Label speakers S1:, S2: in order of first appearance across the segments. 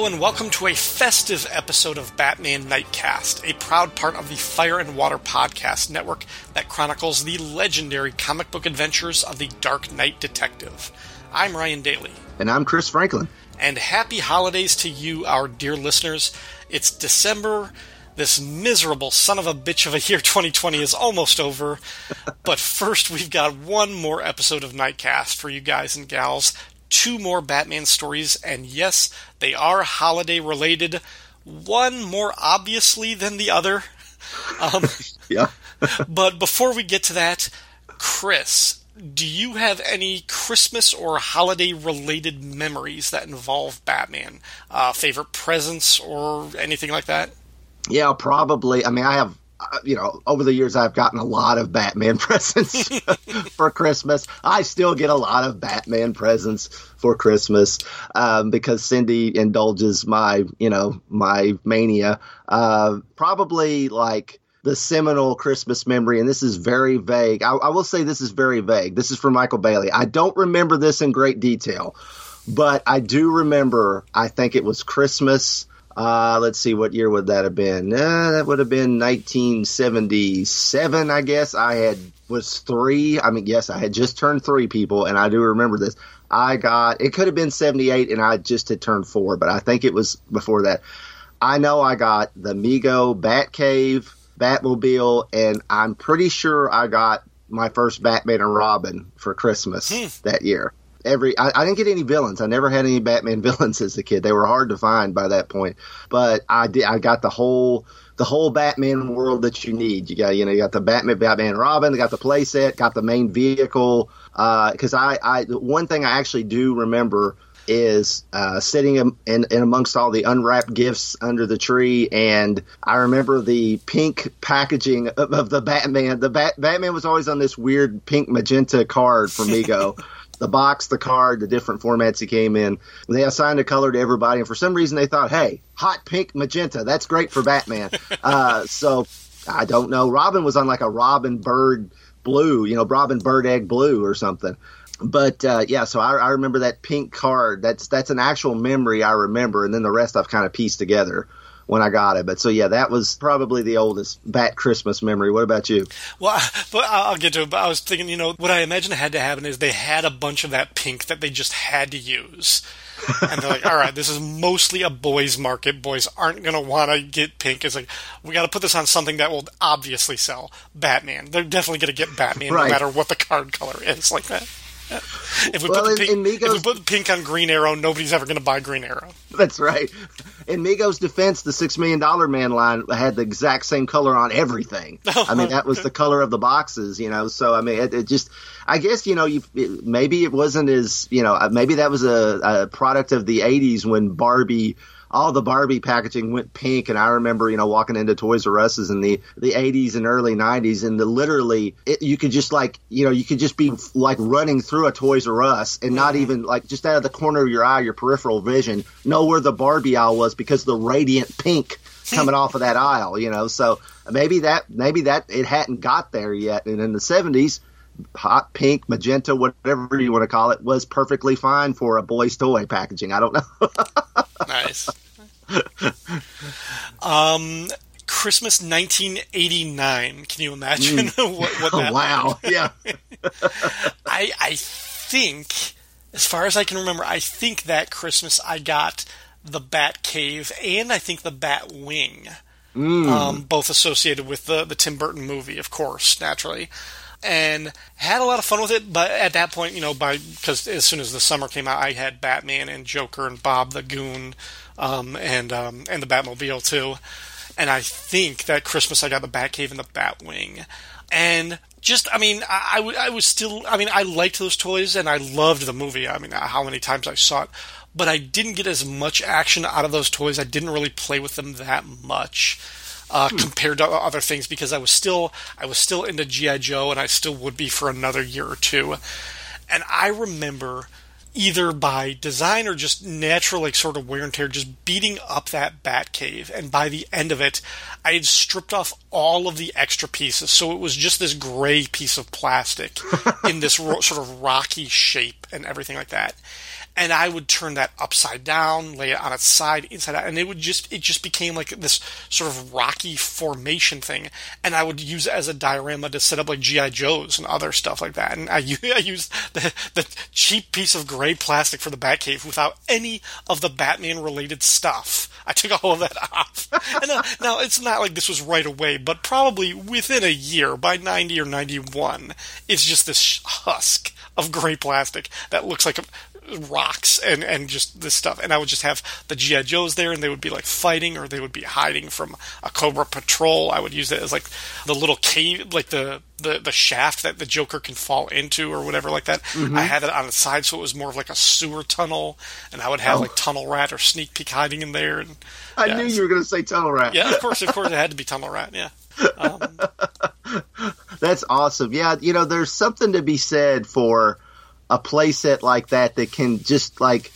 S1: Hello and welcome to a festive episode of Batman Nightcast, a proud part of the Fire and Water podcast network that chronicles the legendary comic book adventures of the Dark Knight Detective. I'm Ryan Daly.
S2: And I'm Chris Franklin.
S1: And happy holidays to you, our dear listeners. It's December. This miserable son of a bitch of a year 2020 is almost over. but first, we've got one more episode of Nightcast for you guys and gals two more Batman stories, and yes, they are holiday related. One more obviously than the other.
S2: Um, yeah.
S1: but before we get to that, Chris, do you have any Christmas or holiday related memories that involve Batman? Uh, favorite presents or anything like that?
S2: Yeah, probably. I mean, I have you know, over the years, I've gotten a lot of Batman presents for Christmas. I still get a lot of Batman presents for Christmas um, because Cindy indulges my, you know, my mania. Uh, probably like the seminal Christmas memory, and this is very vague. I, I will say this is very vague. This is from Michael Bailey. I don't remember this in great detail, but I do remember. I think it was Christmas uh, let's see, what year would that have been? Uh, that would have been 1977, I guess. I had was three. I mean, yes, I had just turned three people, and I do remember this. I got it could have been 78, and I just had turned four, but I think it was before that. I know I got the Mego Batcave, Batmobile, and I'm pretty sure I got my first Batman and Robin for Christmas hmm. that year every I, I, didn't get any villains. I never had any Batman villains as a kid. They were hard to find by that point. But I did I got the whole the whole Batman world that you need. You got you know you got the Batman Batman Robin, they got the playset, got the main vehicle. Because uh, I I one thing I actually do remember is uh, sitting in, in, in, amongst all the unwrapped gifts under the tree, and I remember the pink packaging of, of the Batman. The Bat, Batman was always on this weird pink magenta card for Mego. the box, the card, the different formats he came in. They assigned a color to everybody, and for some reason they thought, hey, hot pink magenta, that's great for Batman. uh, so I don't know. Robin was on like a Robin Bird blue, you know, Robin Bird Egg blue or something. But uh, yeah, so I, I remember that pink card. That's that's an actual memory I remember, and then the rest I've kind of pieced together when I got it. But so yeah, that was probably the oldest Bat Christmas memory. What about you?
S1: Well, but I'll get to it. But I was thinking, you know, what I imagine had to happen is they had a bunch of that pink that they just had to use. and they're like, all right, this is mostly a boys' market. Boys aren't going to want to get pink. It's like, we got to put this on something that will obviously sell. Batman. They're definitely going to get Batman right. no matter what the card color is, like that. If, we well, put pink, Mego's, if we put pink on Green Arrow, nobody's ever going to buy Green Arrow.
S2: That's right. In Mego's defense, the Six Million Dollar Man line had the exact same color on everything. I mean, that was the color of the boxes, you know. So I mean, it, it just, I guess you know, you it, maybe it wasn't as you know, uh, maybe that was a, a product of the '80s when Barbie all the Barbie packaging went pink, and I remember you know walking into Toys R Us's in the the 80s and early 90s, and the literally it, you could just like you know you could just be like running through a Toys R Us and not mm-hmm. even like just out of the corner of your eye, your peripheral vision, know where the Barbie aisle was because the radiant pink coming off of that aisle, you know. So maybe that maybe that it hadn't got there yet, and in the 70s hot pink, magenta, whatever you want to call it, was perfectly fine for a boy's toy packaging. I don't know.
S1: nice. Um, Christmas 1989. Can you imagine mm. what, what that?
S2: Oh, wow. yeah.
S1: I I think, as far as I can remember, I think that Christmas I got the Bat Cave and I think the Bat Wing. Mm. Um, both associated with the the Tim Burton movie, of course, naturally and had a lot of fun with it. But at that point, you know, by because as soon as the summer came out, I had Batman and Joker and Bob the Goon, um, and um, and the Batmobile too. And I think that Christmas I got the Batcave and the Batwing, and just I mean I, I, w- I was still I mean I liked those toys and I loved the movie. I mean how many times I saw it. But I didn't get as much action out of those toys. I didn't really play with them that much uh, hmm. compared to other things because I was still I was still into GI Joe and I still would be for another year or two. And I remember either by design or just natural like sort of wear and tear just beating up that bat cave and by the end of it i had stripped off all of the extra pieces so it was just this gray piece of plastic in this ro- sort of rocky shape and everything like that and I would turn that upside down, lay it on its side, inside out, and it would just it just became like this sort of rocky formation thing. And I would use it as a diorama to set up like GI Joes and other stuff like that. And I, I used the the cheap piece of gray plastic for the Batcave without any of the Batman related stuff. I took all of that off. And now, now it's not like this was right away, but probably within a year, by ninety or ninety one, it's just this husk of gray plastic that looks like a, rocks and and just this stuff and i would just have the gi joes there and they would be like fighting or they would be hiding from a cobra patrol i would use it as like the little cave like the the, the shaft that the joker can fall into or whatever like that
S2: Mm-hmm.
S1: i had it on the side so it was more of like a sewer tunnel and i would have
S2: Oh.
S1: like tunnel rat or sneak peek hiding in there and
S2: I
S1: yeah,
S2: knew you were going to say tunnel rat.
S1: yeah of course of course it had to be tunnel rat yeah um,
S2: That's awesome. Yeah, you know, there's something to be said for a playset like that that can just like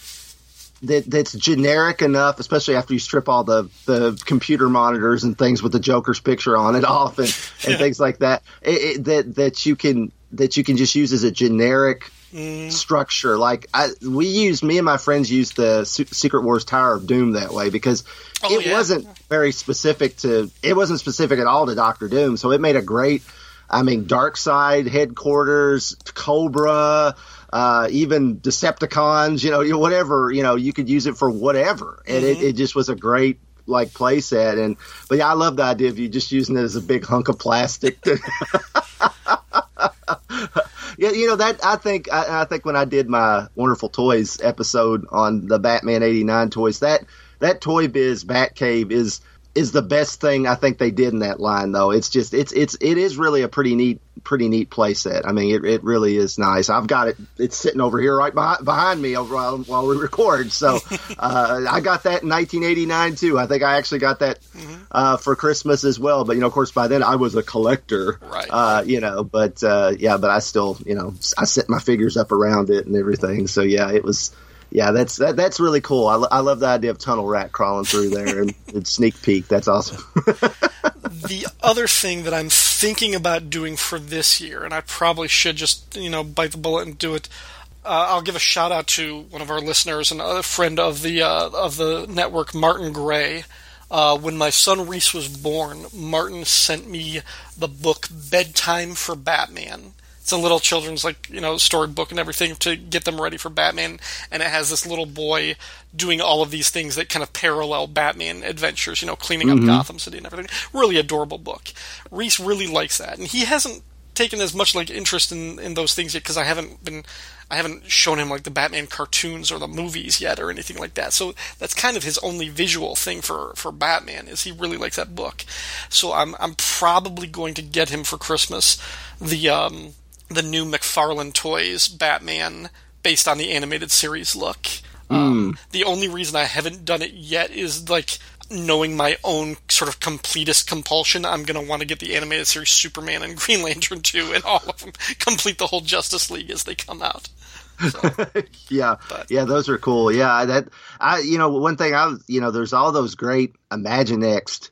S2: that that's generic enough, especially after you strip all the, the computer monitors and things with the Joker's picture on it off and, and things like that. It, it, that that you can that you can just use as a generic mm-hmm. structure. Like I, we use me and my friends used the Se- Secret Wars Tower of Doom that way because
S1: Oh,
S2: it
S1: yeah.
S2: wasn't very specific to it wasn't specific at all to Doctor Doom. So it made a great. I mean, Darkseid headquarters, Cobra, uh, even Decepticons. You know, whatever. You know, you could use it for whatever, and it, it just was a great like play set. And but yeah, I love the idea of you just using it as a big hunk of plastic. Yeah, you know that I think I, I think when I did my wonderful toys episode on the Batman '89 toys, that that Toy Biz Batcave is is the best thing I think they did in that line. Though it's just it's it's it is really a pretty neat pretty neat play set. I mean, it, it really is nice. I've got it. It's sitting over here right behind, behind me over while, while we record. So uh, I got that in 1989 too. I think I actually got that uh, for Christmas as well. But you know, of course, by then I was a collector,
S1: Right.
S2: Uh, you know, but uh, yeah, but I still, you know, I set my figures up around it and everything. So yeah, it was. Yeah, that's that, that's really cool. I, I love the idea of tunnel rat crawling through there and, and sneak peek. That's awesome.
S1: the other thing that I'm thinking about doing for this year, and I probably should just you know bite the bullet and do it. Uh, I'll give a shout out to one of our listeners and a friend of the uh, of the network, Martin Gray. Uh, when my son Reese was born, Martin sent me the book Bedtime for Batman. It's a little children's like you know storybook and everything to get them ready for Batman, and it has this little boy doing all of these things that kind of parallel Batman adventures. You know, cleaning up Gotham City and everything. Really adorable book. Reese really likes that, and he hasn't taken as much like interest in, in those things yet because I haven't been I haven't shown him like the Batman cartoons or the movies yet or anything like that. So that's kind of his only visual thing for, for Batman is he really likes that book. So I'm I'm probably going to get him for Christmas the um the new McFarlane Toys Batman based on the animated series look. Um, the only reason I haven't done it yet is like knowing my own sort of completist compulsion. I'm going to want to get the animated series Superman and Green Lantern 2 and all of them, complete the whole Justice League as they come out.
S2: yeah,
S1: But-
S2: yeah, those are cool. Yeah, that I, you know, one thing I, you know, there's all those great Imaginext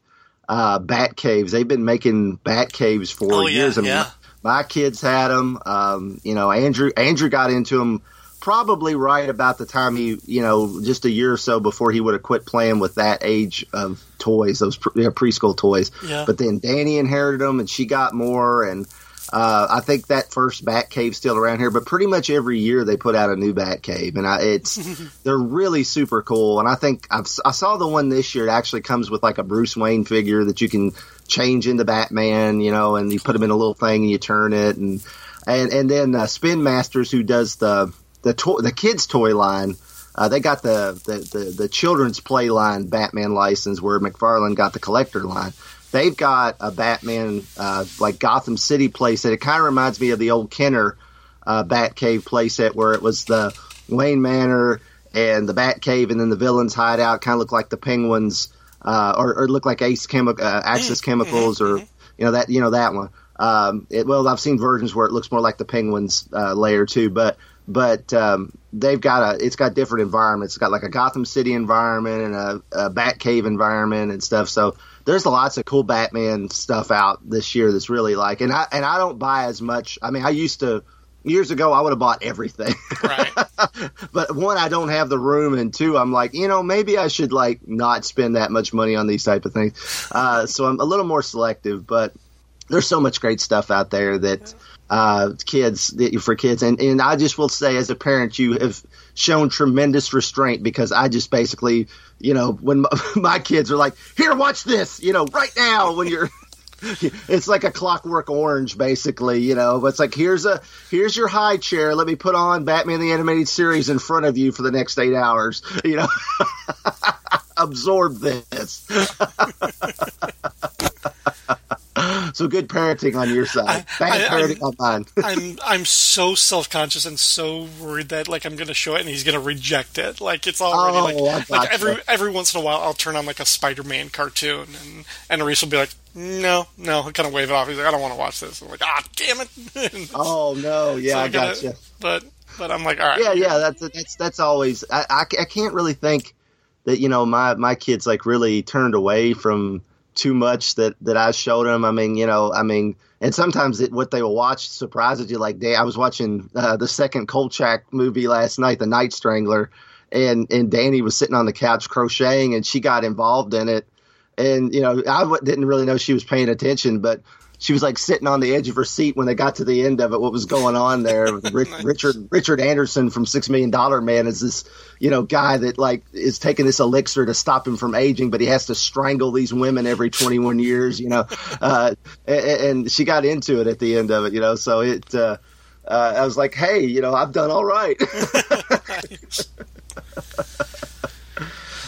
S2: uh, bat caves. They've been making bat caves for
S1: Oh, yeah,
S2: years. I mean,
S1: yeah.
S2: My kids had them. Um, you know, Andrew Andrew got into them probably right about the time he, you know, just a year or so before he would have quit playing with that age of toys, those pre- preschool toys.
S1: Yeah.
S2: But then Danny inherited them, and she got more, and uh, I think that first Bat Cave's still around here. But pretty much every year they put out a new Bat Cave, and I, it's they're really super cool. And I think I've, I saw the one this year. It actually comes with like a Bruce Wayne figure that you can change into Batman, you know, and you put him in a little thing and you turn it, and and and then uh, Spin Masters, who does the the to- the kids toy line. Uh, they got the, the, the, the children's play line Batman license where McFarlane got the collector line. They've got a Batman, uh, like Gotham City playset. It kind of reminds me of the old Kenner, uh, Batcave playset where it was the Wayne Manor and the Batcave and then the villain's hideout kind of looked like the Penguins, uh, or, or looked like Ace Chemi- uh, Axis Chemicals or, you know, that, you know, that one. Um, it, well, I've seen versions where it looks more like the Penguins, uh, lair too, but, but um, they've got a it's got different environments. It's got like a Gotham City environment and a, a Batcave environment and stuff. So there's lots of cool Batman stuff out this year that's really like and I and I don't buy as much. I mean, I used to years ago, I would have bought everything.
S1: Right.
S2: but one, I don't have the room, and two, I'm like, you know, maybe I should like not spend that much money on these type of things. Uh, so I'm a little more selective, but there's so much great stuff out there that uh, kids for kids, and and I just will say, as a parent, you have shown tremendous restraint because I just basically, you know, when my, my kids are like, here, watch this, you know, right now, when you're it's like a clockwork orange basically you know it's like here's a here's your high chair let me put on batman the animated series in front of you for the next eight hours you know absorb this so good parenting on your side. Bad I, parenting I'm, on mine.
S1: I'm I'm so self conscious and so worried that like I'm going to show it and he's going to reject it. Like it's already oh, like, like every every once in a while I'll turn on like a Spider Man cartoon and and Reese will be like, no, no, I kind of wave it off. He's like, I don't want to watch this. I'm like, ah, damn it.
S2: oh no, yeah, so I, I gotcha.
S1: But but I'm like, all right.
S2: Yeah, yeah, that's that's that's always. I, I I can't really think that you know my my kids like really turned away from too much that that I showed them. I mean, you know, I mean, and sometimes it, what they will watch surprises you. Like, day I was watching uh, the second Kolchak movie last night, The Night Strangler, and and Danny was sitting on the couch crocheting, and she got involved in it. And you know, I didn't really know she was paying attention, but she was like sitting on the edge of her seat when they got to the end of it. What was going on there? Richard Richard Anderson from Six Million Dollar Man is this you know guy that like is taking this elixir to stop him from aging, but he has to strangle these women every 21 years. You know, uh, and, and, she got into it at the end of it. You know, so it. Uh, uh, I was like, hey, you know, I've done all right.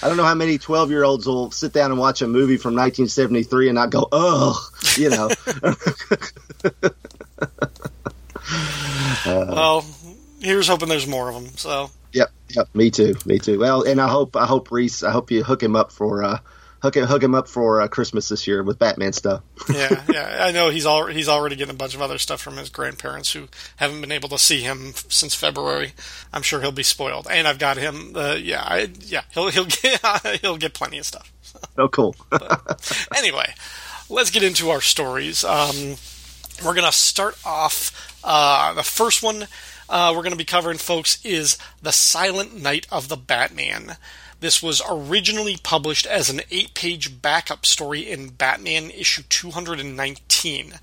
S2: I don't know how many 12 year olds will sit down and watch a movie from 1973 and not go, oh, you know.
S1: uh, well, here's hoping there's more of them. So.
S2: Yep, yep, me too, me too. Well, and I hope I hope Reese, I hope you hook him up for uh, hook hook him up for uh, Christmas this year with Batman stuff.
S1: yeah, yeah, I know he's al- he's already getting a bunch of other stuff from his grandparents who haven't been able to see him since February. I'm sure he'll be spoiled, and I've got him. Uh, yeah, I, yeah, he'll he'll get he'll get plenty of stuff.
S2: Oh, cool.
S1: but, anyway, let's get into our stories. Um, we're gonna start off. Uh, the first one uh, we're going to be covering, folks, is the Silent Night of the Batman. This was originally published as an eight page backup story in Batman issue 219.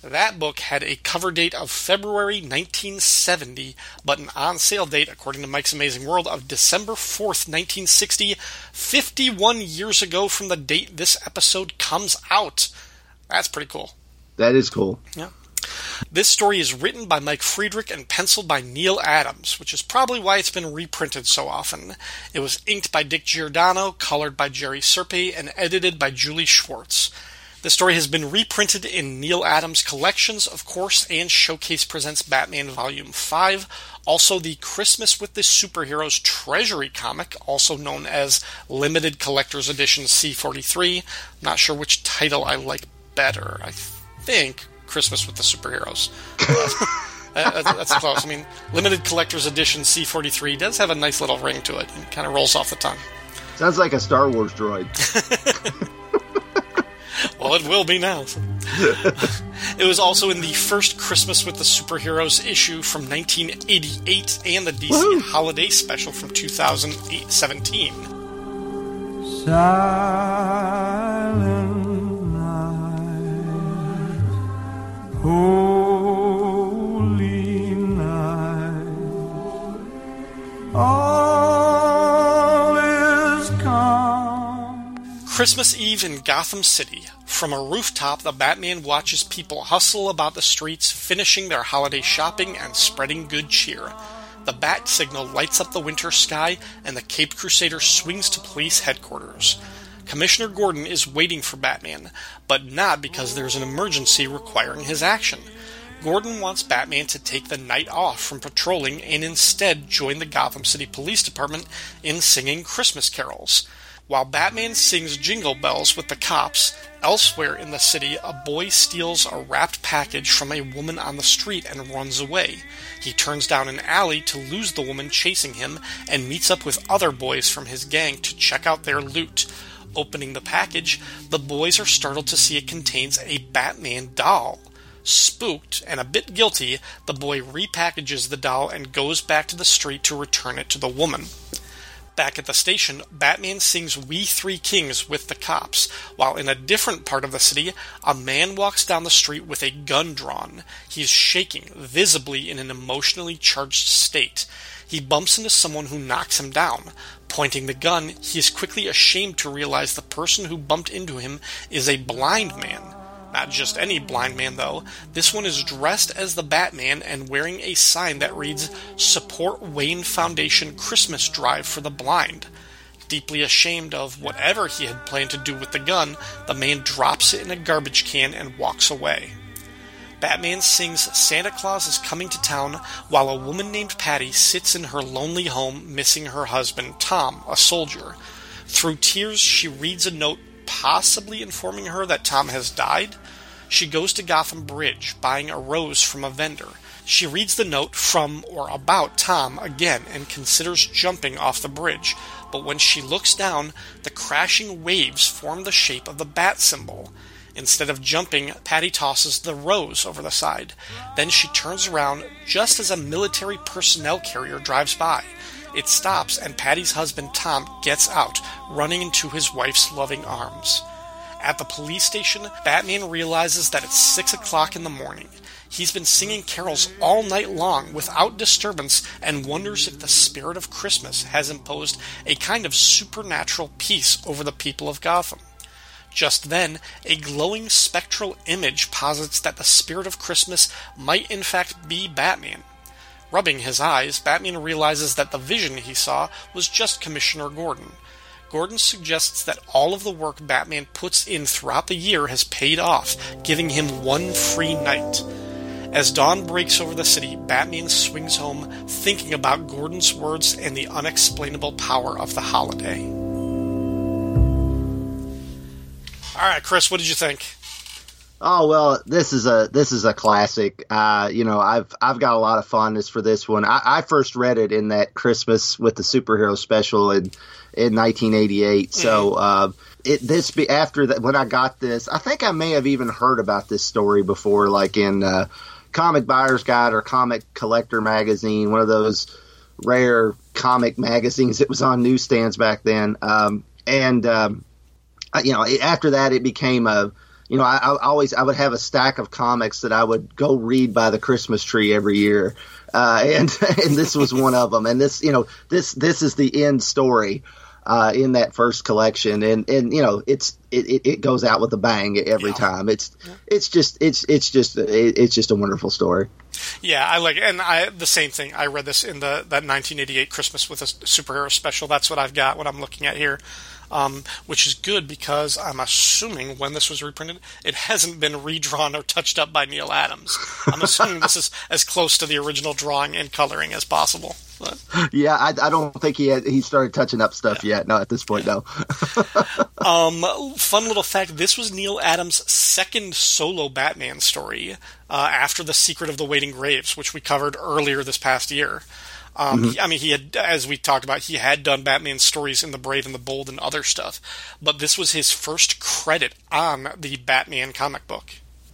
S1: That book had a cover date of February 1970, but an on sale date, according to Mike's Amazing World, of December 4th, 1960, 51 years ago from the date this episode comes out. That's pretty cool.
S2: That is cool.
S1: Yeah. This story is written by Mike Friedrich and penciled by Neal Adams, which is probably why it's been reprinted so often. It was inked by Dick Giordano, colored by Jerry Serpe, and edited by Julie Schwartz. The story has been reprinted in Neal Adams' collections, of course, and Showcase Presents Batman Volume 5. Also, the Christmas with the Superheroes Treasury comic, also known as Limited Collector's Edition C43. Not sure which title I like better. I think Christmas with the superheroes. Uh, that's close. I mean, limited collector's edition C43 does have a nice little ring to it. It kind of rolls off the tongue.
S2: Sounds like a Star Wars droid.
S1: well, it will be now. it was also in the first Christmas with the Superheroes issue from 1988 and the DC Woo-hoo. Holiday Special from 2017. Silent Christmas Eve in Gotham City. From a rooftop, the Batman watches people hustle about the streets, finishing their holiday shopping and spreading good cheer. The bat signal lights up the winter sky, and the Cape Crusader swings to police headquarters. Commissioner Gordon is waiting for Batman, but not because there's an emergency requiring his action. Gordon wants Batman to take the night off from patrolling and instead join the Gotham City Police Department in singing Christmas carols. While Batman sings jingle bells with the cops, elsewhere in the city, a boy steals a wrapped package from a woman on the street and runs away. He turns down an alley to lose the woman chasing him and meets up with other boys from his gang to check out their loot. Opening the package, the boys are startled to see it contains a Batman doll. Spooked and a bit guilty, the boy repackages the doll and goes back to the street to return it to the woman. Back at the station, Batman sings We Three Kings with the cops, while in a different part of the city, a man walks down the street with a gun drawn. He is shaking, visibly in an emotionally charged state. He bumps into someone who knocks him down. Pointing the gun, he is quickly ashamed to realize the person who bumped into him is a blind man. Not just any blind man, though. This one is dressed as the Batman and wearing a sign that reads Support Wayne Foundation Christmas Drive for the Blind. Deeply ashamed of whatever he had planned to do with the gun, the man drops it in a garbage can and walks away. Batman sings Santa Claus is coming to town while a woman named Patty sits in her lonely home missing her husband, Tom, a soldier. Through tears, she reads a note possibly informing her that Tom has died, she goes to Gotham Bridge, buying a rose from a vendor. She reads the note from or about Tom again and considers jumping off the bridge, but when she looks down, the crashing waves form the shape of the bat symbol. Instead of jumping, Patty tosses the rose over the side. Then she turns around just as a military personnel carrier drives by. It stops, and Patty's husband Tom gets out, running into his wife's loving arms. At the police station, Batman realizes that it's 6 o'clock in the morning. He's been singing carols all night long without disturbance and wonders if the spirit of Christmas has imposed a kind of supernatural peace over the people of Gotham. Just then, a glowing spectral image posits that the spirit of Christmas might in fact be Batman. Rubbing his eyes, Batman realizes that the vision he saw was just Commissioner Gordon. Gordon suggests that all of the work Batman puts in throughout the year has paid off, giving him one free night. As dawn breaks over the city, Batman swings home thinking about Gordon's words and the unexplainable power of the holiday. All right, Chris, what did you think?
S2: Oh well, this is a this is a classic. Uh, you know, I've I've got a lot of fondness for this one. I, I first read it in that Christmas with the superhero special in in 1988. So mm-hmm. uh, it this be after that when I got this, I think I may have even heard about this story before, like in uh, Comic Buyer's Guide or Comic Collector Magazine, one of those rare comic magazines that was on newsstands back then. Um, and um, you know, after that, it became a you know, I, I, always I would have a stack of comics that I would go read by the Christmas tree every year, uh, and and this was one of them. And this, you know, this this is the end story uh, in that first collection, and and you know, it's it, it goes out with a bang every yeah. time. It's yeah. it's just it's it's just it's just a wonderful story.
S1: Yeah, I like, and I the same thing. I read this in the that 1988 Christmas with a superhero special. That's what I've got. What I'm looking at here um, which is good because I'm assuming when this was reprinted, it hasn't been redrawn or touched up by Neal Adams. I'm assuming this is as close to the original drawing and coloring as possible. But,
S2: yeah, I, I, don't think he had, he started touching up stuff yeah. yet. No, at this point, yeah.
S1: no. um, fun little fact: this was Neal Adams' second solo Batman story uh, after the Secret of the Waiting Graves, which we covered earlier this past year. Um, mm-hmm. he, I mean, he had, as we talked about, he had done Batman stories in The Brave and the Bold and other stuff, but this was his first credit on the Batman comic book.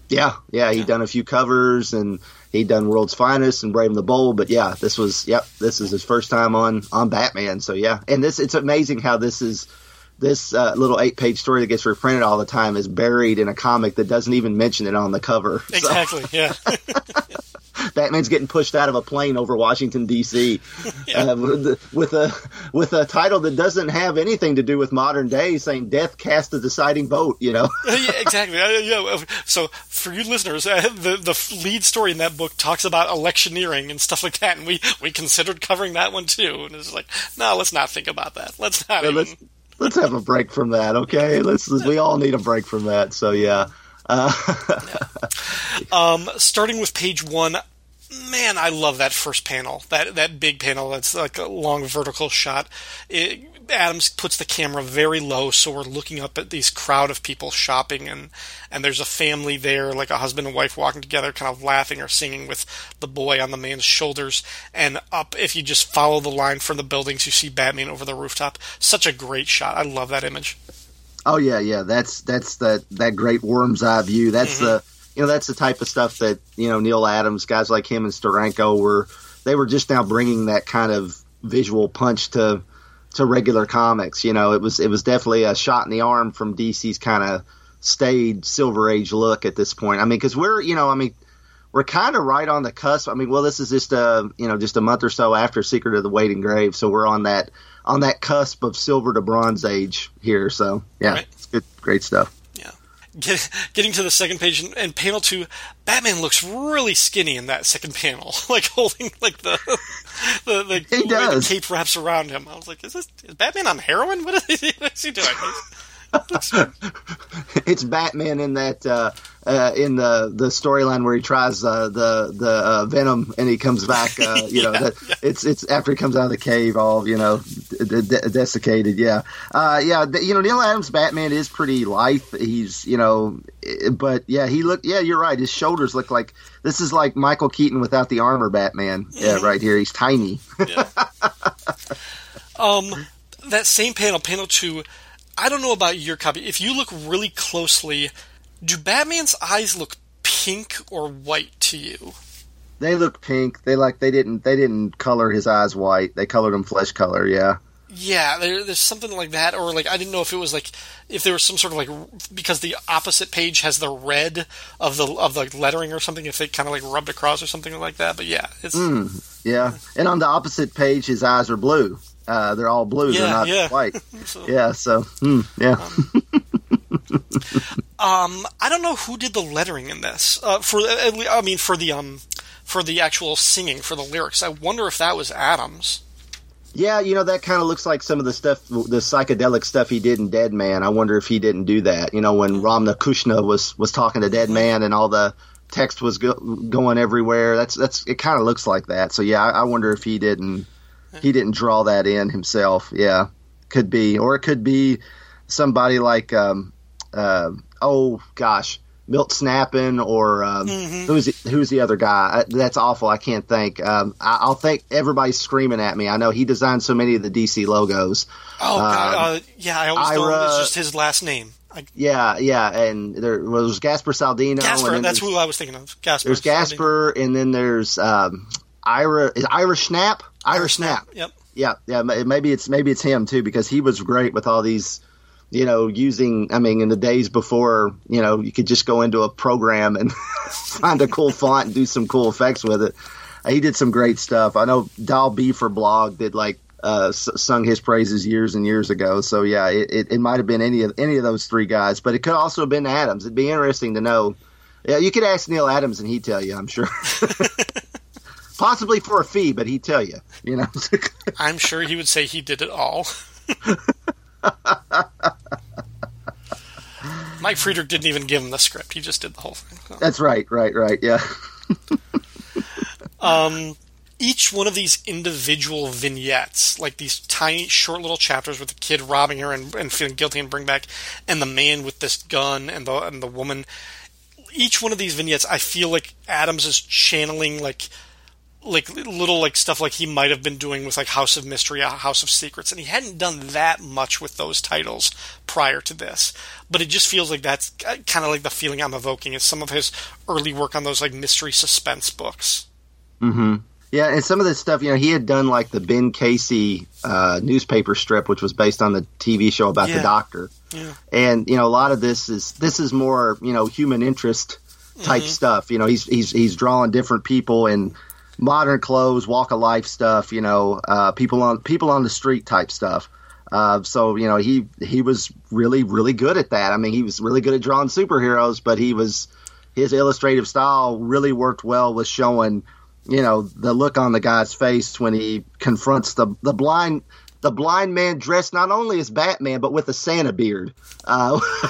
S2: Yeah, yeah, he'd yeah. done a few covers and he'd done World's Finest and Brave and the Bold, but yeah, this was, yep, this is his first time on on Batman. So yeah, and this it's amazing how this is this uh, little eight page story that gets reprinted all the time is buried in a comic that doesn't even mention it on the cover.
S1: Exactly. So. Yeah.
S2: Batman's getting pushed out of a plane over Washington D.C. yeah. uh, with, with, a with a title that doesn't have anything to do with modern day, saying "Death cast the deciding vote." You know.
S1: yeah, exactly. Uh, yeah. So for you listeners, uh, the the lead story in that book talks about electioneering and stuff like that, and we we considered covering that one too. And it's like, no, let's not think about that. Let's not. even...
S2: let's, let's have a break from that, okay? Let's, we all need a break from that. So yeah. Uh,
S1: um, starting with page one, man, I love that first panel. That that big panel. That's like a long vertical shot. It, Adams puts the camera very low, so we're looking up at these crowd of people shopping, and and there's a family there, like a husband and wife walking together, kind of laughing or singing with the boy on the man's shoulders. And up, if you just follow the line from the buildings, you see Batman over the rooftop. Such a great shot. I love that image.
S2: Oh yeah, yeah. That's that's that that great worm's eye view. That's mm-hmm. the you know that's the type of stuff that you know Neal Adams, guys like him and Steranko were. They were just now bringing that kind of visual punch to to regular comics. You know, it was it was definitely a shot in the arm from DC's kind of staid Silver Age look at this point. I mean, because we're you know, I mean, we're kind of right on the cusp. I mean, well, this is just a you know just a month or so after Secret of the Waiting Grave, so we're on that on that cusp of Silver to Bronze Age here. So yeah, right. it's good, great stuff.
S1: Get, getting to the second page and, and, panel two, Batman looks really skinny in that second panel, like holding like the the, the,
S2: he does.
S1: the cape wraps around him. I was like, is this is Batman on heroin? What is he, what is he doing?
S2: it's Batman in that uh, uh, in the the storyline where he tries uh, the the uh, venom and he comes back. Uh, you know, that, yeah. it's it's after he comes out of the cave, all you know, de- de- desiccated. Yeah, uh, yeah. you know, Neal Adams Batman is pretty lithe. He's you know, but yeah, he look. Yeah, you're right. His shoulders look like this is like Michael Keaton without the armor. Batman. Yeah, right here. He's tiny.
S1: yeah. Um, that same panel, panel two I don't know about your copy. If you look really closely, do Batman's eyes look pink or white to you?
S2: They look pink. They like they didn't they didn't color his eyes white. They colored them flesh color. Yeah.
S1: Yeah, there, there's something like that, or like I didn't know if it was like if there was some sort of like because the opposite page has the red of the of the lettering or something. If it kind of like rubbed across or something like that, but yeah, it's
S2: mm, yeah. And on the opposite page, his eyes are blue. Uh, they're all blue. Yeah, they're not yeah. white. so, yeah. So hmm, yeah.
S1: Um, um, I don't know who did the lettering in this. Uh, for I mean, for the um, for the actual singing for the lyrics. I wonder if that was Adams.
S2: Yeah, you know that kind of looks like some of the stuff, the psychedelic stuff he did in Deadman. I wonder if he didn't do that. You know, when Rama Kushna was was talking to Deadman and all the text was go, going everywhere. That's that's it. Kind of looks like that. So yeah, I, I wonder if he didn't he didn't draw that in himself. Yeah, could be, or it could be somebody like, um, uh, oh gosh, Milt Snapinn, or um, mm-hmm. who's the, who's the other guy? That's awful. I can't think. Um, I, will think everybody's screaming at me. I know he designed so many of the DC logos.
S1: Oh, God, um, uh, yeah, I always Ira, it's just his last name.
S2: I, yeah, yeah, and there was Gaspar Saladino.
S1: Gaspar, that's who I was thinking of. Gaspar.
S2: There's Gaspar, and then there's um, Ira. Is Ira Schnapp? Ira Schnapp.
S1: Yep.
S2: Yeah, yeah. Maybe it's maybe it's him too because he was great with all these, you know, using. I mean, in the days before, you know, you could just go into a program and find a cool font and do some cool effects with it. He did some great stuff. I know Dal B for blog did like uh, sung his praises years and years ago. So yeah, it, it, it might have been any of any of those three guys, but it could also have been Adams. It'd be interesting to know. Yeah, you could ask Neal Adams and he'd tell you. I'm sure. possibly for a fee, but he'd tell you. You know,
S1: I'm sure he would say he did it all. Mike Friedrich didn't even give him the script; he just did the whole thing.
S2: That's right, right, right. Yeah.
S1: um, each one of these individual vignettes, like these tiny, short little chapters with the kid robbing her and, and feeling guilty and bring back, and the man with this gun and the and the woman. Each one of these vignettes, I feel like Adams is channeling like like little like stuff like he might have been doing with like House of Mystery, uh, House of Secrets, and he hadn't done that much with those titles prior to this. But it just feels like that's uh, kind of like the feeling I'm evoking is some of his early work on those like mystery suspense books.
S2: Hmm. Yeah, and some of this stuff, you know, he had done like the Ben Casey uh, newspaper strip, which was based on the TV show about yeah. the Doctor. Yeah. And you know, a lot of this is this is more you know human interest type mm-hmm. stuff. You know, he's he's he's drawing different people and modern clothes, walk of life stuff, you know, uh, people on people on the street type stuff. Uh, so you know he he was really really good at that. I mean he was really good at drawing superheroes, but he was his illustrative style really worked well with showing you know the look on the guy's face when he confronts the the blind the blind man dressed not only as Batman but with a Santa beard. Uh,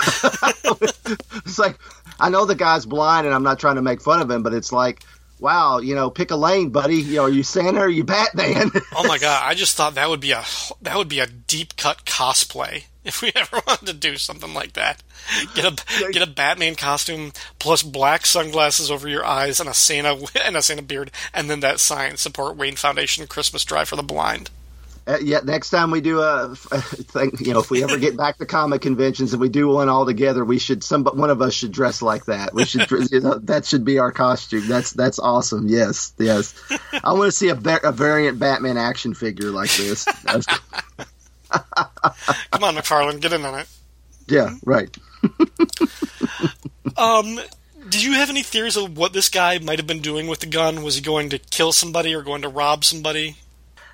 S2: it's like I know the guy's blind and I'm not trying to make fun of him, but it's like wow, you know, pick a lane, buddy. You know, are you Santa or are you Batman?
S1: oh my god, I just thought that would be a that would be a deep cut cosplay if we ever wanted to do something like that. Get a get a Batman costume plus black sunglasses over your eyes and a Santa and a Santa beard, and then that sign support Wayne Foundation Christmas Drive for the Blind.
S2: Uh, yeah, next time we do a thing, you know, if we ever get back to comic conventions and we do one all together, we should some one of us should dress like that. We should you know, that should be our costume. That's that's awesome. Yes, yes. I want to see a, a variant Batman action figure like this. Come
S1: on, McFarlane, get in on it.
S2: Yeah, right.
S1: um, did you have any theories of what this guy might have been doing with the gun? Was he going to kill somebody or going to rob somebody?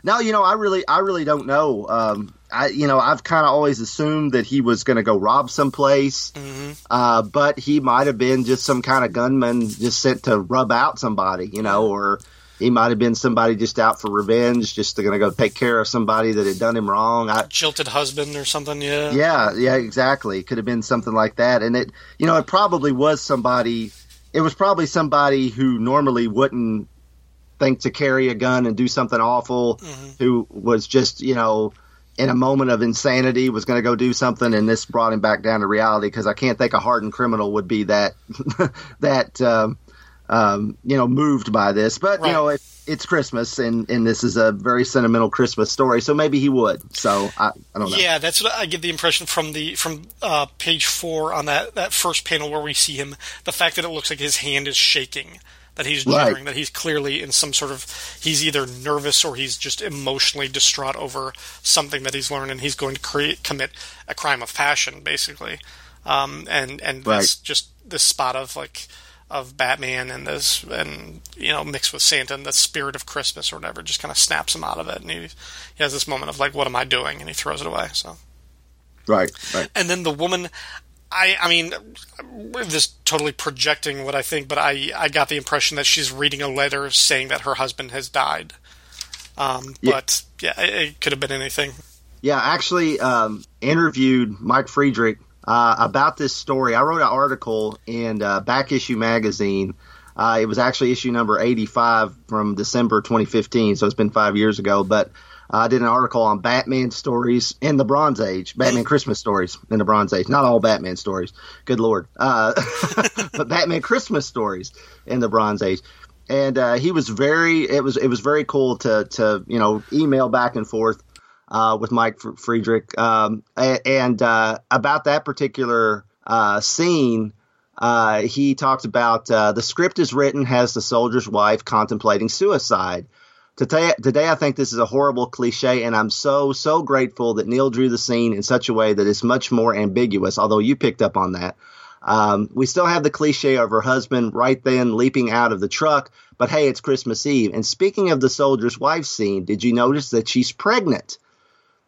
S2: No, you know, I really, I really don't know. Um, I, you know, I've kind of always assumed that he was going to go rob someplace, mm-hmm. uh, but he might have been just some kind of gunman just sent to rub out somebody, you know, or he might have been somebody just out for revenge, just going to go take care of somebody that had done him wrong. I,
S1: Jilted husband or something, yeah.
S2: Yeah, yeah, exactly. Could have been something like that, and it, you know, it probably was somebody. It was probably somebody who normally wouldn't think to carry a gun and do something awful, mm-hmm. who was just you know in a moment of insanity was going to go do something, and this brought him back down to reality. Because I can't think a hardened criminal would be that that um, um, you know moved by this. But right. you know, it, it's Christmas, and and this is a very sentimental Christmas story, so maybe he would. So I, I don't know.
S1: Yeah, that's what I get the impression from the from uh, page four on that that first panel where we see him. The fact that it looks like his hand is shaking that he's jittering, right. that he's clearly in some sort of he's either nervous or he's just emotionally distraught over something that he's learned, and he's going to create commit a crime of passion, basically. Um, and and right. this just this spot of like of Batman and this and you know mixed with Santa and the spirit of Christmas or whatever just kind of snaps him out of it, and he he has this moment of like, what am I doing? And he throws it away. So.
S2: Right, right.
S1: And then the woman, I, I mean, this totally projecting what I think, but I, I got the impression that she's reading a letter saying that her husband has died. Um, yeah. But yeah, it, it, could have been anything.
S2: Yeah, actually, um, interviewed Mike Friedrich uh, about this story. I wrote an article in uh, Back Issue Magazine. Uh, it was actually issue number 85 from December 2015, so it's been five years ago. But I did an article on Batman stories in the Bronze Age, Batman Christmas stories in the Bronze Age. Not all Batman stories, good lord, uh, but Batman Christmas stories in the Bronze Age. And uh, he was very, it was it was very cool to to you know email back and forth uh, with Mike Friedrich um, and uh, about that particular uh, scene. Uh, he talked about the script is written has the soldier's wife contemplating suicide Today, today, I think this is a horrible cliche, and I'm so, so grateful that Neal drew the scene in such a way that it's much more ambiguous, although you picked up on that. Um, we still have the cliche of her husband right then leaping out of the truck, but hey, it's Christmas Eve. And speaking of the soldier's wife scene, did you notice that she's pregnant?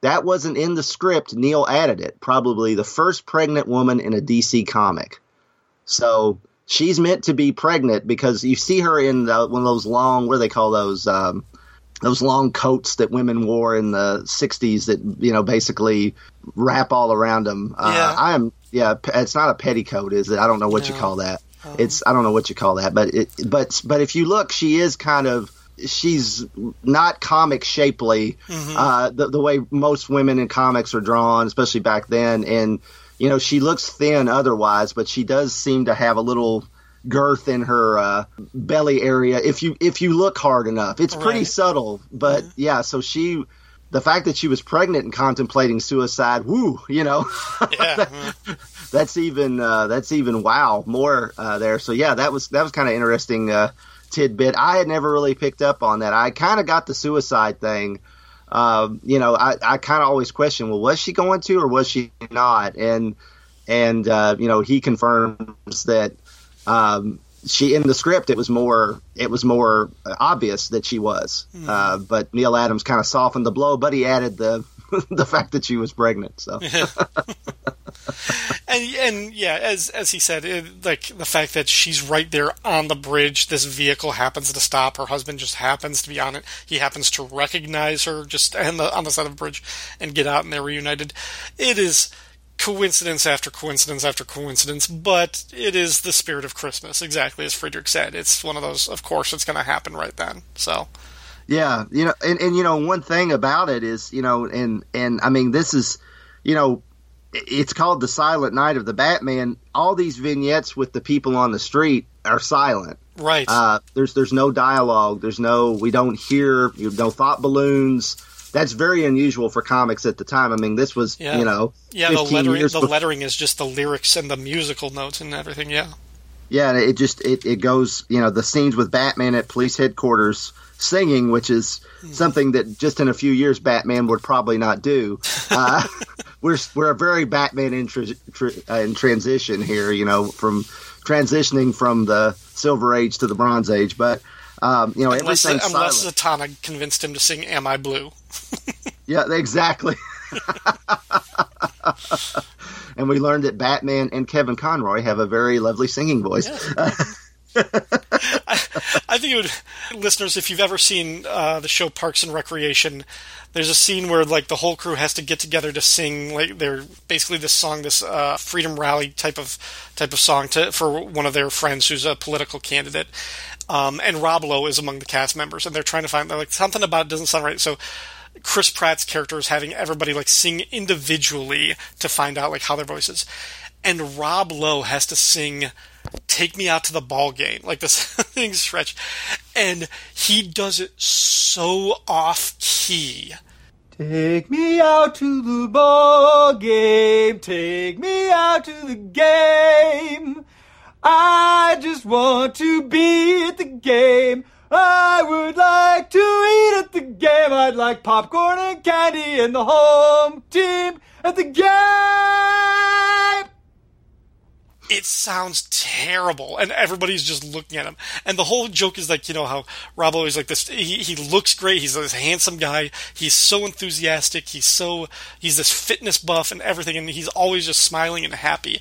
S2: That wasn't in the script. Neal added it. Probably the first pregnant woman in a DC comic. So she's meant to be pregnant because you see her in the, one of those long, what do they call those? Um, those long coats that women wore in the 60s that you know basically wrap all around them uh, yeah. i am yeah it's not a petticoat is it i don't know what no. you call that um, it's i don't know what you call that but it but but if you look she is kind of she's not comic shapely mm-hmm. uh, the, the way most women in comics are drawn especially back then and you know she looks thin otherwise but she does seem to have a little girth in her uh, belly area if you if you look hard enough. It's pretty right. subtle, but mm-hmm. yeah. So she, the fact that she was pregnant and contemplating suicide, woo, you know, yeah. mm-hmm. that's even uh, that's even wow more uh, there. So yeah, that was that was kind of interesting uh, tidbit. I had never really picked up on that. I kind of got the suicide thing. Um, you know, I, I kind of always question, well, was she going to or was she not? And and uh, you know, he confirms that um, she in the script it was more it was more obvious that she was, mm. uh, but Neal Adams kind of softened the blow, but he added the the fact that she was pregnant. So.
S1: and and yeah, as as he said, it, like the fact that she's right there on the bridge, this vehicle happens to stop. Her husband just happens to be on it. He happens to recognize her just on the on the side of the bridge and get out, and they're reunited. It is coincidence after coincidence after coincidence, but it is the spirit of Christmas, exactly as Friedrich said. It's one of those, of course, it's going to happen right then. So,
S2: yeah, you know, and, and you know, one thing about it is, you know, and and I mean, this is, you know, it's called the Silent Night of the Batman. All these vignettes with the people on the street are silent.
S1: Right.
S2: Uh, there's there's no dialogue. There's no we don't hear you know thought balloons that's very unusual for comics at the time. I mean, this was
S1: Yeah.
S2: you know
S1: Yeah, the
S2: 15
S1: lettering
S2: years
S1: the
S2: before-
S1: lettering is just the lyrics and the musical notes and everything. Yeah.
S2: Yeah, and it just it, it goes, you know, the scenes with Batman at police headquarters singing, which is something that just in a few years Batman would probably not do. Uh, we're we're a very Batman in, tr- tr- uh, in transition here, you know, from transitioning from the Silver Age to the Bronze Age, but um, you know,
S1: Unless
S2: everything's
S1: unless. Zatanna convinced him to sing "Am I Blue."
S2: Yeah, exactly. and we learned that Batman and Kevin Conroy have a very lovely singing voice.
S1: I think it would, listeners, if you've ever seen uh, the show Parks and Recreation, there's a scene where like the whole crew has to get together to sing like they're basically this song, this uh, freedom rally type of type of song to for one of their friends who's a political candidate. Um, and Rob Lowe is among the cast members, and they're trying to find like something about it doesn't sound right. So Chris Pratt's character is having everybody like sing individually to find out like how their voices. And Rob Lowe has to sing "Take Me Out to the Ball Game" like this thing stretch, and he does it so off key.
S3: Take me out to the ball game. Take me out to the game. I just want to be at the game. I would like to eat at the game. I'd like popcorn and candy and the home team at the game.
S1: It sounds terrible, and everybody's just looking at him. And the whole joke is like, you know, how Rob always like this. He, he looks great. He's this handsome guy. He's so enthusiastic. He's so he's this fitness buff and everything, and he's always just smiling and happy.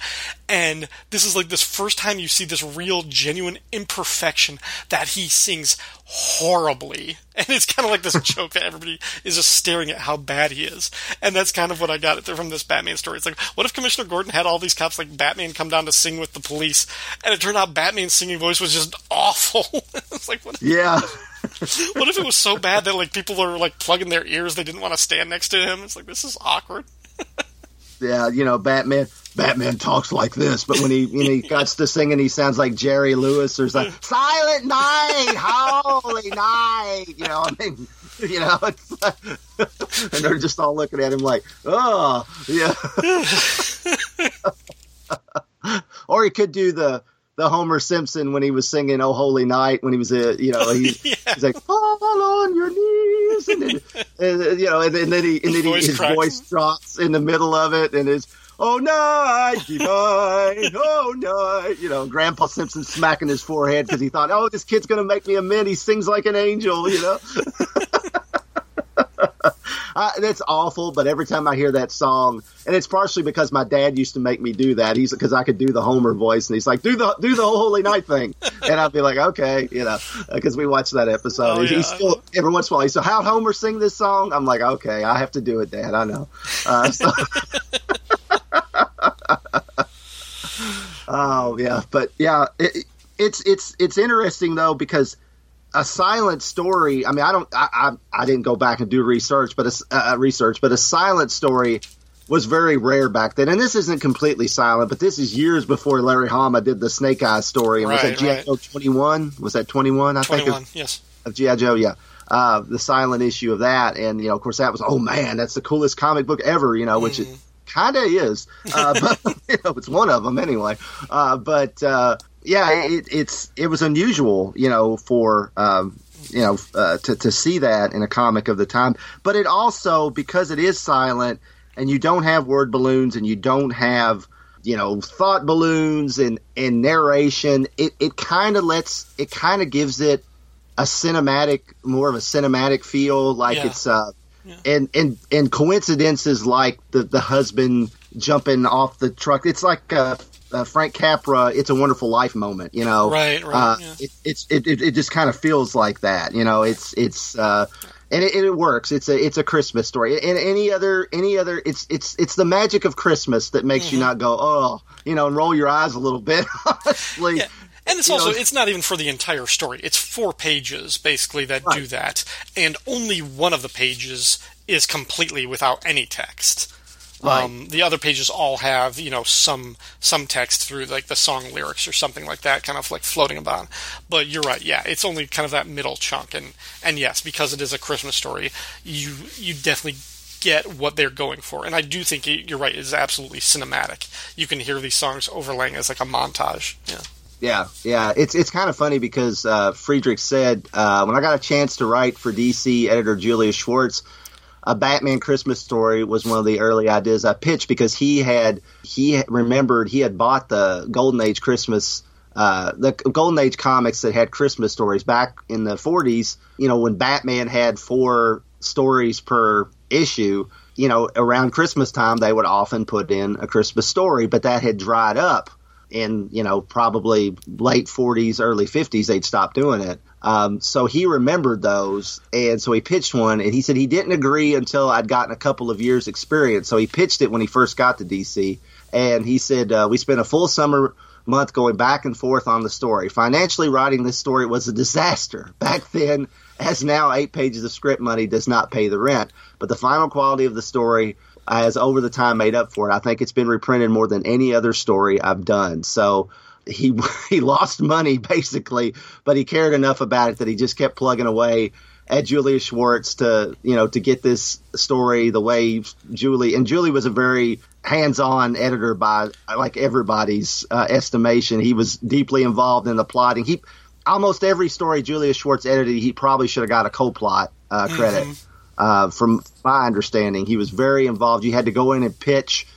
S1: And this is like this first time you see this real, genuine imperfection that he sings horribly. And it's kind of like this joke that everybody is just staring at how bad he is. And that's kind of what I got it from this Batman story. It's like, what if Commissioner Gordon had all these cops like Batman come down to sing with the police, and it turned out Batman's singing voice was just awful. it's like, what,
S2: Yeah.
S1: what if it was so bad that like people were like plugging their ears, they didn't want to stand next to him? It's like this is awkward.
S2: yeah, you know, Batman. Batman talks like this, but when he when he gets to singing, he sounds like Jerry Lewis. or something. Silent Night, Holy Night. You know, I mean, you know, it's like, and they're just all looking at him like, oh, yeah. or he could do the the Homer Simpson when he was singing "Oh Holy Night" when he was a you know he,
S1: Yeah.
S2: he's like fall on your knees and then, and, uh, you know and, then- and then he and then he,
S1: voice
S2: his
S1: cracks.
S2: voice drops in the middle of it and is oh night night oh night you know Grandpa Simpson smacking his forehead because he thought oh this kid's gonna make me a man he sings like an angel you know. That's awful, but every time I hear that song, and it's partially because my dad used to make me do that. He's because I could do the Homer voice, and he's like, "Do the do the Holy Night thing," and I'd be like, "Okay," you know, because we watched that episode.
S1: Oh,
S2: He's- He's still every once in a while. He's so how Homer sing this song? I'm like, "Okay, I have to do it, Dad. I know." Uh, so, oh yeah, but yeah, it, it's it's it's interesting though because a silent story. I mean, I don't, I, I, I didn't go back and do research, but a, s- uh, research, but a silent story was very rare back then. And this isn't completely silent, but this is years before Larry Hama did the Snake Eyes story. And was
S1: Right,
S2: that GI
S1: right.
S2: Joe twenty one? Was that twenty one? I
S1: Twenty
S2: think
S1: one,
S2: of,
S1: yes.
S2: of GI Joe. Yeah. Uh, the silent issue of that, and you know, of course, that was oh man, that's the coolest comic book ever. You know, which it kind of is, uh, but you know, it's one of them anyway. Uh, but uh, yeah, it, it's it was unusual, you know, for um, you know uh, to to see that in a comic of the time. But it also because it is silent and you don't have word balloons and you don't have you know thought balloons and and narration. It it kind of lets it kind of gives it a cinematic, more of a cinematic feel, like
S1: Yeah.
S2: it's uh, and and and coincidences like the the husband jumping off the truck. It's like uh, uh, Frank Capra. It's a Wonderful Life moment, you know.
S1: Right, right,
S2: Uh,
S1: yeah.
S2: it, it's it, it it just kind of feels like that, you know. It's it's. Uh, and it, it works. It's a it's a Christmas story. And any other any other it's it's it's the magic of Christmas that makes
S1: Mm-hmm.
S2: you not go oh you know and roll your eyes a little bit. Honestly,
S1: Yeah. And it's
S2: You
S1: also
S2: know-
S1: it's not even for the entire story. It's four pages basically that do that, and only one of the pages is completely without any text.
S2: Right.
S1: Um, the other pages all have you know some some text through like the song lyrics or something like that, kind of like floating about. But you're right, yeah, it's only kind of that middle chunk, and and yes, because it is a Christmas story, you you definitely get what they're going for, and I do think you're right, it is absolutely cinematic. You can hear these songs overlaying as like a montage. Yeah.
S2: Yeah, yeah. It's it's kind of funny because uh, Friedrich said uh, when I got a chance to write for DC editor Julius Schwartz, a Batman Christmas story was one of the early ideas I pitched because he had he remembered he had bought the Golden Age Christmas. Uh, the Golden Age comics that had Christmas stories back in the 40s, you know, when Batman had four stories per issue, you know, around Christmas time, they would often put in a Christmas story, but that had dried up in you know probably late 40s early 50s they'd stopped doing it. Um, so he remembered those and so he pitched one and he said he didn't agree until i'd gotten a couple of years experience. So he pitched it when he first got to dc and he said uh, we spent a full summer month going back and forth on the story. Financially writing this story was a disaster. Back then as now eight pages of script money does not pay the rent. But the final quality of the story has over the time made up for it. I think it's been reprinted more than any other story I've done. So he he lost money basically, but he cared enough about it that he just kept plugging away at Julia Schwartz to you know to get this story the way Julie and Julie was a very hands-on editor by like everybody's uh, estimation. He was deeply involved in the plotting. He almost every story Julia Schwartz edited, he probably should have got a co-plot uh, credit. Mm-hmm. Uh, from my understanding, he was very involved. You had to go in and pitch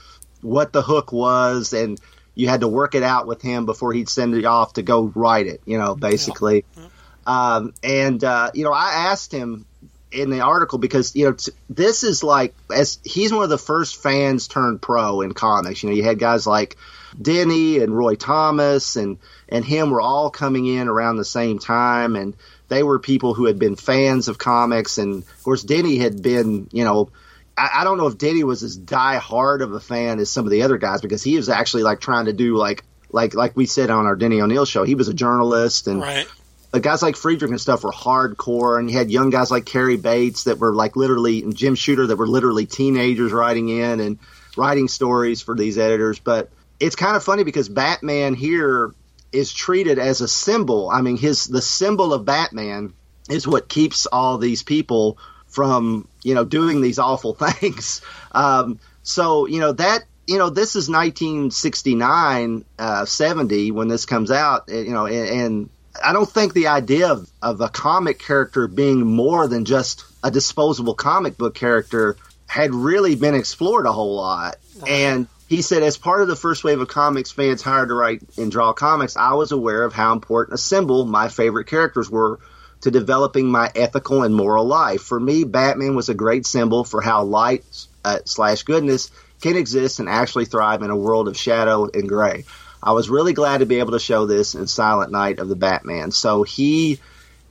S2: what the hook was, and you had to work it out with him before he'd send it off to go write it. You know, basically. Yeah. Um, and uh, you know, I asked him in the article because you know t- this is like as he's one of the first fans turned pro in comics. You know, you had guys like Denny and Roy Thomas and and him were all coming in around the same time and they were people who had been fans of comics, and of course, Denny had been, you know, I, I don't know if Denny was as die hard of a fan as some of the other guys because he was actually like trying to do like like like we said on our Denny O'Neil show, he was a journalist and.
S1: Right.
S2: The guys like Friedrich and stuff were hardcore, and you had young guys like Cary Bates that were like literally, and Jim Shooter that were literally teenagers writing in and writing stories for these editors. But it's kind of funny because Batman here is treated as a symbol. I mean, his the symbol of Batman is what keeps all these people from you know doing these awful things. Um, so you know that you know this is 1969, uh, 70 when this comes out. You know, and, and I don't think the idea of, of a comic character being more than just a disposable comic book character had really been explored a whole lot. And he said, as part of the first wave of comics fans hired to write and draw comics, I was aware of how important a symbol my favorite characters were to developing my ethical and moral life. For me, Batman was a great symbol for how light uh, slash goodness can exist and actually thrive in a world of shadow and gray. I was really glad to be able to show this in Silent Night of the Batman. So he,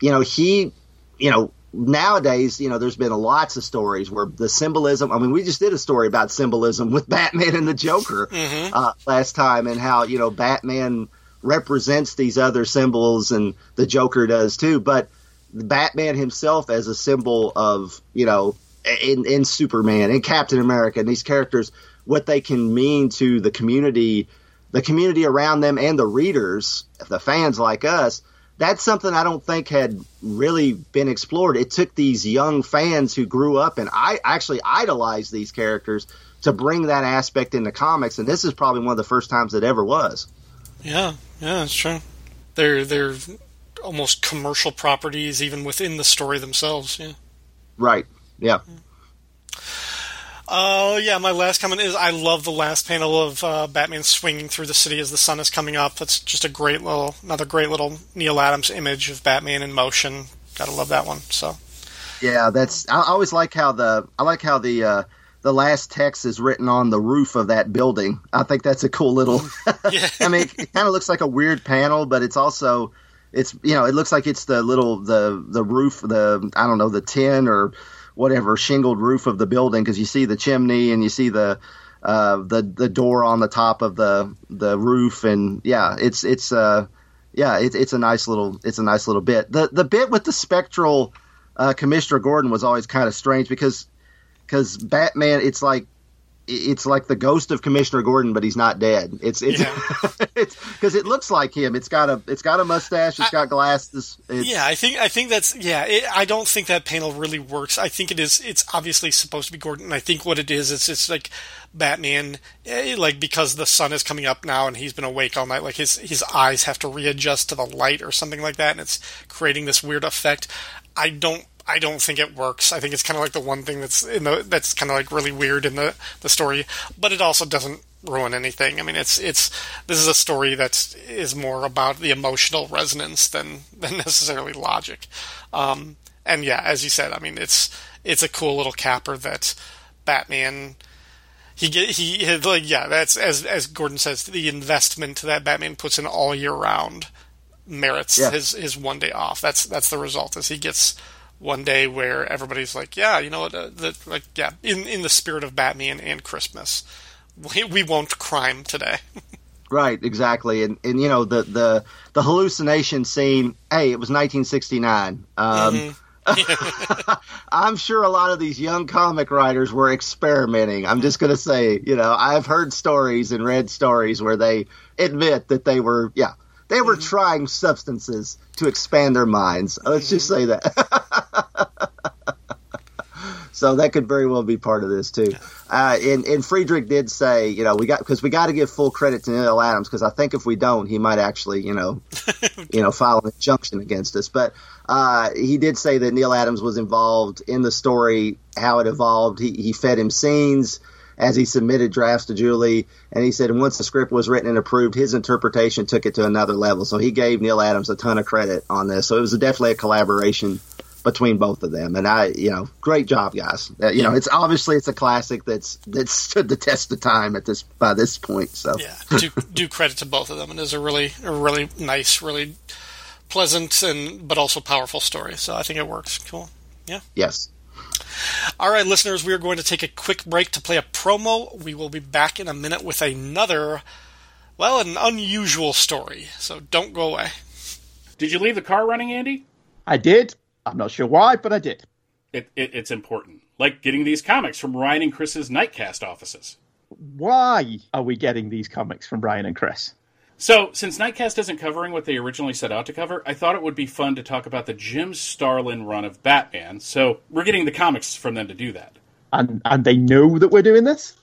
S2: you know, he, you know, nowadays, you know, there's been lots of stories where the symbolism. I mean, we just did a story about symbolism with Batman and the Joker mm-hmm. uh, last time, and how you know Batman represents these other symbols, and the Joker does too. But Batman himself as a symbol of you know, in in Superman and Captain America and these characters, what they can mean to the community, the community around them, and the readers, the fans like us that's something I don't think had really been explored. It took these young fans who grew up and I actually idolized these characters to bring that aspect into comics, and this is probably one of the first times it ever was.
S1: Yeah, yeah, that's true. They're they're almost commercial properties even within the story themselves. Yeah.
S2: Right. Yeah. yeah.
S1: Uh, yeah, my last comment is I love the last panel of uh, Batman swinging through the city as the sun is coming up. That's just a great little, another great little Neal Adams image of Batman in motion. Gotta love that one. So,
S2: yeah, that's. I always like how the I like how the uh, the last text is written on the roof of that building. I think that's a cool little. I mean, it, it kind of looks like a weird panel, but it's also it's you know it looks like it's the little the the roof the I don't know the tin or whatever shingled roof of the building because you see the chimney and you see the uh, the the door on the top of the the roof. And yeah it's it's uh yeah it, it's a nice little it's a nice little bit. The the bit with the spectral uh, Commissioner Gordon was always kind of strange because because Batman it's like it's like the ghost of Commissioner Gordon, but he's not dead. It's it's
S1: Yeah.
S2: it's because it looks like him. It's got a it's got a mustache. It's got glasses. It's,
S1: Yeah, I think I think that's yeah. It, I don't think that panel really works. I think it is. It's obviously supposed to be Gordon. I think what it is, it's it's like Batman, eh, like because the sun is coming up now and he's been awake all night. Like his his eyes have to readjust to the light or something like that, and it's creating this weird effect. I don't. I don't think it works. I think it's kind of like the one thing that's in the that's kind of like really weird in the the story, but it also doesn't ruin anything. I mean, it's it's this is a story that is more about the emotional resonance than than necessarily logic. Um, and yeah, as you said, I mean, it's it's a cool little capper that Batman he get he like yeah, that's as as Gordon says, the investment that Batman puts in all year round merits
S2: Yeah.
S1: his his one day off. That's that's the result is he gets one day where everybody's like, yeah, you know what, uh, the, like yeah, in in the spirit of Batman and Christmas, we, we won't crime today.
S2: Right, exactly, and and you know the the the hallucination scene. Hey, it was 1969. Um, I'm sure a lot of these young comic writers were experimenting. I'm just going to say, you know, I've heard stories and read stories where they admit that they were, yeah, they were trying substances to expand their minds. Let's just say that. so that could very well be part of this too. Uh, and, and Friedrich did say, you know, we got because we got to give full credit to Neal Adams because I think if we don't, he might actually, you know, you know, file an injunction against us. But uh, he did say that Neal Adams was involved in the story, how it evolved. He, he fed him scenes as he submitted drafts to Julie, and he said once the script was written and approved, his interpretation took it to another level. So he gave Neal Adams a ton of credit on this. So it was definitely a collaboration between both of them. And I, you know, great job, guys. Uh, you know, it's obviously it's a classic that's that's stood the test of time at this by this point. So
S1: yeah, do do credit to both of them. And It is a really a really nice, really pleasant and but also powerful story. So I think it works. Cool. Yeah.
S2: yes.
S1: All right, listeners, we are going to take a quick break to play a promo. We will be back in a minute with another, well, an unusual story. So don't go away.
S4: Did you leave the car running, Andy?
S3: I did. I'm not sure why, but I did.
S4: It, it, it's important. Like getting these comics from Ryan and Chris's Nightcast offices.
S3: Why are we getting these comics from Ryan and Chris?
S4: So, since Nightcast isn't covering what they originally set out to cover, I thought it would be fun to talk about the Jim Starlin run of Batman. So, we're getting the comics from them to do that.
S3: And and they know that we're doing this?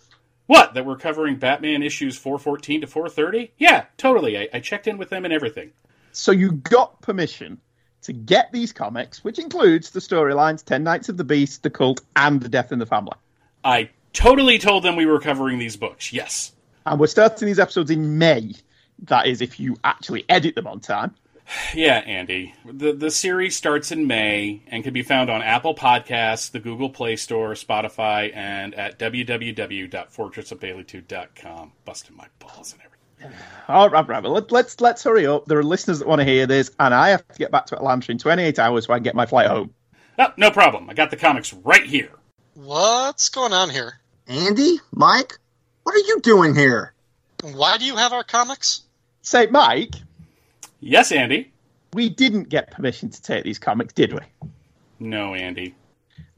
S4: What? That we're covering Batman issues 414 to 430? Yeah, totally. I, I checked in with them and everything.
S3: So you got permission to get these comics, which includes the storylines Ten Nights of the Beast, The Cult, and The Death in the Family.
S4: I totally told them we were covering these books. Yes.
S3: And we're starting these episodes in May. That is, if you actually edit them on time.
S4: Yeah, Andy. The the series starts in May and can be found on Apple Podcasts, the Google Play Store, Spotify, and at www.fortressofbaileytude.com. Busting my balls and everything.
S3: All right, right. Well, let, let's let's hurry up. There are listeners that want to hear this, and I have to get back to Atlanta in 28 hours so I can get my flight home.
S4: Oh, no problem. I got the comics right here.
S1: What's going on here?
S2: Andy, Mike, what are you doing here?
S1: Why do you have our comics?
S3: Say, Mike,
S4: Yes, Andy.
S3: we didn't get permission to take these comics, did we?
S4: No, Andy.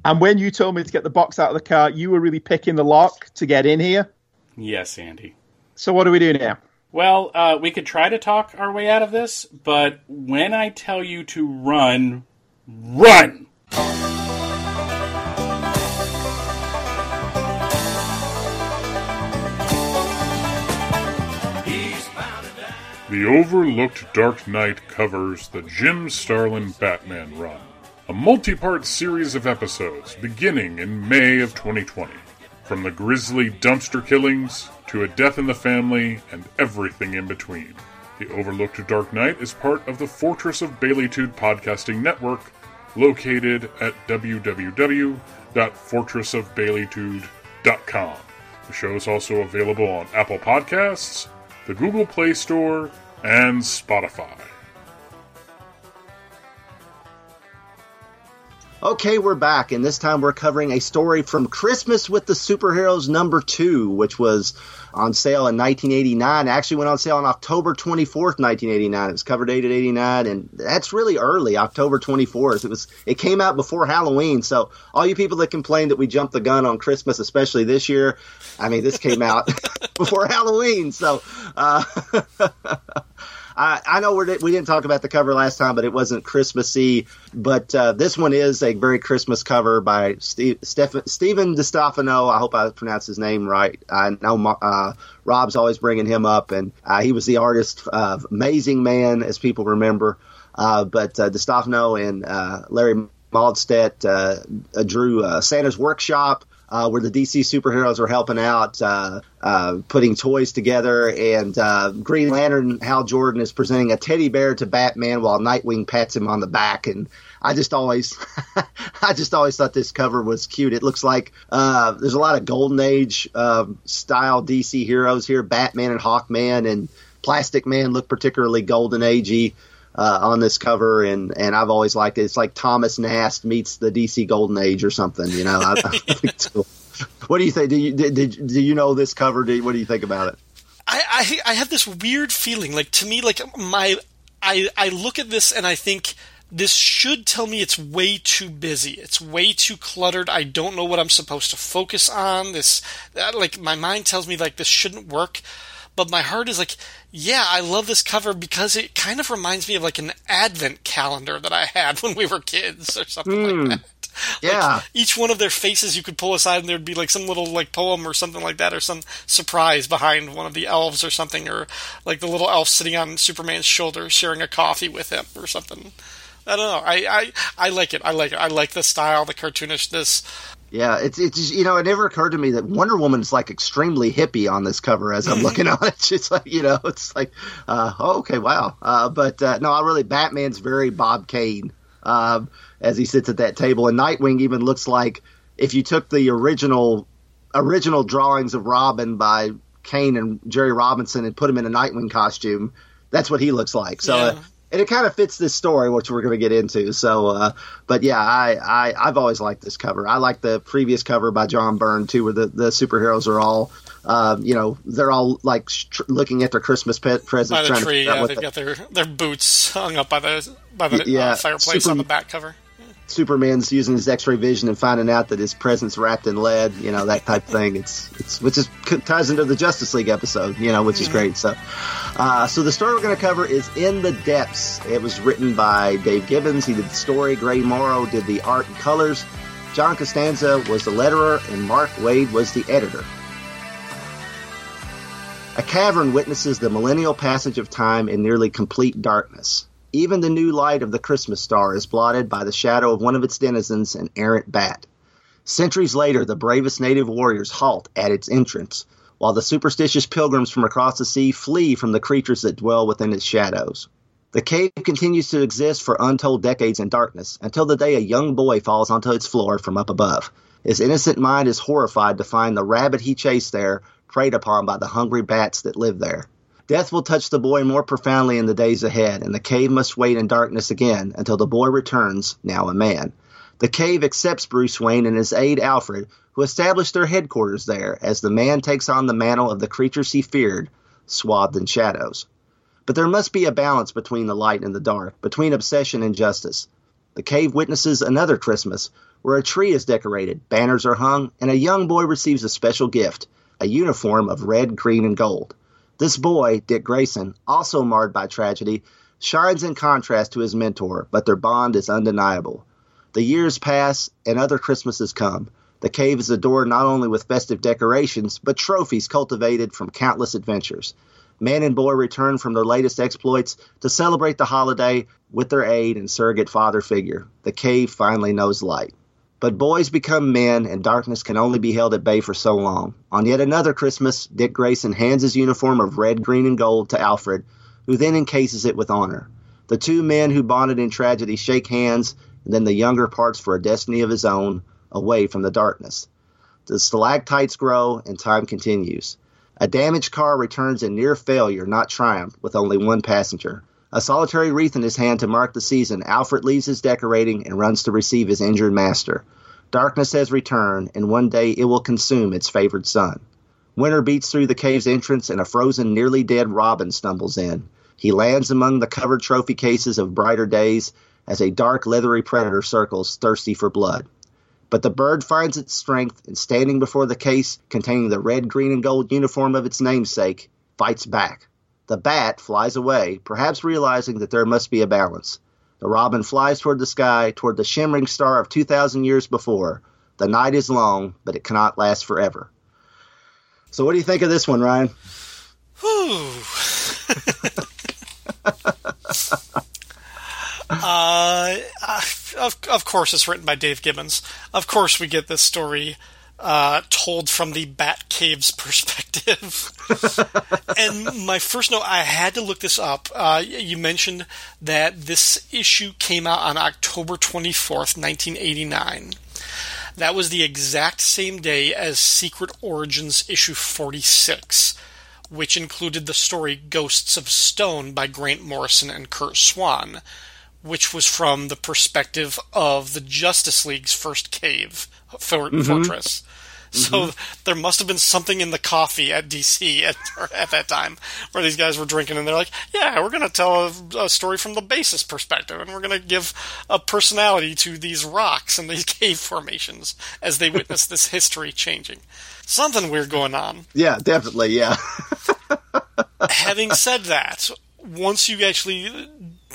S3: And when you told me to get the box out of the car, you were really picking the lock to get in here.
S4: Yes, Andy.
S3: So what do we do now?
S4: Well, uh, we could try to talk our way out of this, but when I tell you to run, run!
S5: The Overlooked Dark Knight covers the Jim Starlin Batman run, a multi part series of episodes beginning in May of 2020. From the grisly dumpster killings to a death in the family and everything in between. The Overlooked Dark Knight is part of the Fortress of Baileytude podcasting network located at www.fortressofbaileytude.com. The show is also available on Apple Podcasts, the Google Play Store, and Spotify.
S2: Okay, we're back, and this time we're covering a story from Christmas with the Superheroes number two, which was on sale in 1989. Actually, went on sale on October 24th, 1989. It was cover dated 89, and that's really early, October 24th. It was. It came out before Halloween, so all you people that complain that we jumped the gun on Christmas, especially this year, I mean, this came out before Halloween, so. Uh, I, I know we're, we didn't talk about the cover last time, but it wasn't Christmassy. But uh, this one is a very Christmas cover by Steve, Steph, Stephen DeStefano. I hope I pronounced his name right. I know uh, Rob's always bringing him up, and uh, he was the artist of Amazing Man, as people remember. Uh, but uh, and uh, Larry Mahlstedt uh, drew Santa's Workshop uh, where the DC superheroes are helping out, uh, uh, putting toys together, and uh, Green Lantern Hal Jordan is presenting a teddy bear to Batman while Nightwing pats him on the back, and I just always, I just always thought this cover was cute. It looks like uh, there's a lot of Golden Age uh, style DC heroes here. Batman and Hawkman and Plastic Man look particularly Golden Agey uh, on this cover, and and I've always liked it. It's like Thomas Nast meets the DC Golden Age or something. You know, I, I. What do you think? Do you did, did do you know this cover? Do you, what do you think about it?
S1: I, I I have this weird feeling. Like to me, like my I I look at this and I think this should tell me it's way too busy. It's way too cluttered. I don't know what I'm supposed to focus on. This, that, like, my mind tells me like this shouldn't work but my heart is like, yeah, I love this cover because it kind of reminds me of like an advent calendar that I had when we were kids or something mm. like hmm. that.
S2: Yeah.
S1: Like each one of their faces you could pull aside and there'd be like some little like poem or something like that or some surprise behind one of the elves or something or like the little elf sitting on Superman's shoulder sharing a coffee with him or something. I don't know. I, I, I like it. I like it. I like the style, the cartoonishness.
S2: Yeah, it's it's you know it never occurred to me that Wonder Woman is like extremely hippie on this cover as I'm looking on it. It's like you know it's like uh, oh, okay wow, uh, but uh, no, I really Batman's very Bob Kane um, as he sits at that table, and Nightwing even looks like if you took the original original drawings of Robin by Kane and Jerry Robinson and put him in a Nightwing costume, that's what he looks like. So. Uh, yeah and it kind of fits this story, which we're going to get into. So, uh, but yeah, I, I I've always liked this cover. I like the previous cover by John Byrne too, where the, the superheroes are all, um, you know, they're all like tr- looking at their Christmas pet presents.
S1: By the tree, yeah, they've the, got their their boots hung up by the by the yeah, uh, fireplace super, on the back cover.
S2: Superman's using his X-ray vision and finding out that his presence wrapped in lead, you know, that type of thing. It's it's which is ties into the Justice League episode, you know, which is great. So, uh, so the story we're going to cover is In the Depths. It was written by Dave Gibbons. He did the story. Gray Morrow did the art and colors. John Costanza was the letterer, and Mark Waid was the editor. A cavern witnesses the millennial passage of time in nearly complete darkness. Even the new light of the Christmas star is blotted by the shadow of one of its denizens, an errant bat. Centuries later, the bravest native warriors halt at its entrance, while the superstitious pilgrims from across the sea flee from the creatures that dwell within its shadows. The cave continues to exist for untold decades in darkness until the day a young boy falls onto its floor from up above. His innocent mind is horrified to find the rabbit he chased there preyed upon by the hungry bats that live there. Death will touch the boy more profoundly in the days ahead, and the cave must wait in darkness again until the boy returns, now a man. The cave accepts Bruce Wayne and his aide Alfred, who establish their headquarters there as the man takes on the mantle of the creatures he feared, swathed in shadows. But there must be a balance between the light and the dark, between obsession and justice. The cave witnesses another Christmas, where a tree is decorated, banners are hung, and a young boy receives a special gift a uniform of red, green, and gold. This boy, Dick Grayson, also marred by tragedy, shines in contrast to his mentor, but their bond is undeniable. The years pass and other Christmases come. The cave is adorned not only with festive decorations, but trophies cultivated from countless adventures. Man and boy return from their latest exploits to celebrate the holiday with their aide and surrogate father figure. The cave finally knows light. But boys become men, and darkness can only be held at bay for so long. On yet another Christmas, Dick Grayson hands his uniform of red, green, and gold to Alfred, who then encases it with honor. The two men who bonded in tragedy shake hands, and then the younger parts for a destiny of his own, away from the darkness. The stalactites grow, and time continues. A damaged car returns in near failure, not triumph, with only one passenger. A solitary wreath in his hand to mark the season, Alfred leaves his decorating and runs to receive his injured master. Darkness has returned, and one day it will consume its favored son. Winter beats through the cave's entrance, and a frozen, nearly dead robin stumbles in. He lands among the covered trophy cases of brighter days as a dark, leathery predator circles, thirsty for blood. But the bird finds its strength and, standing before the case containing the red, green, and gold uniform of its namesake, fights back. The bat flies away, perhaps realizing that there must be a balance. The robin flies toward the sky, toward the shimmering star of 2,000 years before. The night is long, but it cannot last forever. So, what do you think of this one, Ryan?
S1: Whew. uh, of, of course, it's written by Dave Gibbons. Of course, we get this story uh, told from the Batcave's perspective. and my first note, I had to look this up. Uh, you mentioned that this issue came out on October 24th, 1989. That was the exact same day as Secret Origins issue 46, which included the story Ghosts of Stone by Grant Morrison and Curt Swan, which was from the perspective of the Justice League's first cave, for- mm-hmm. Fortress. So mm-hmm. there must have been something in the coffee at DC at, at that time where these guys were drinking and they're like, yeah, we're going to tell a, a, story from the basis perspective and we're going to give a personality to these rocks and these cave formations as they witness this history changing. Something weird going on.
S2: Yeah, definitely, yeah.
S1: Having said that, once you actually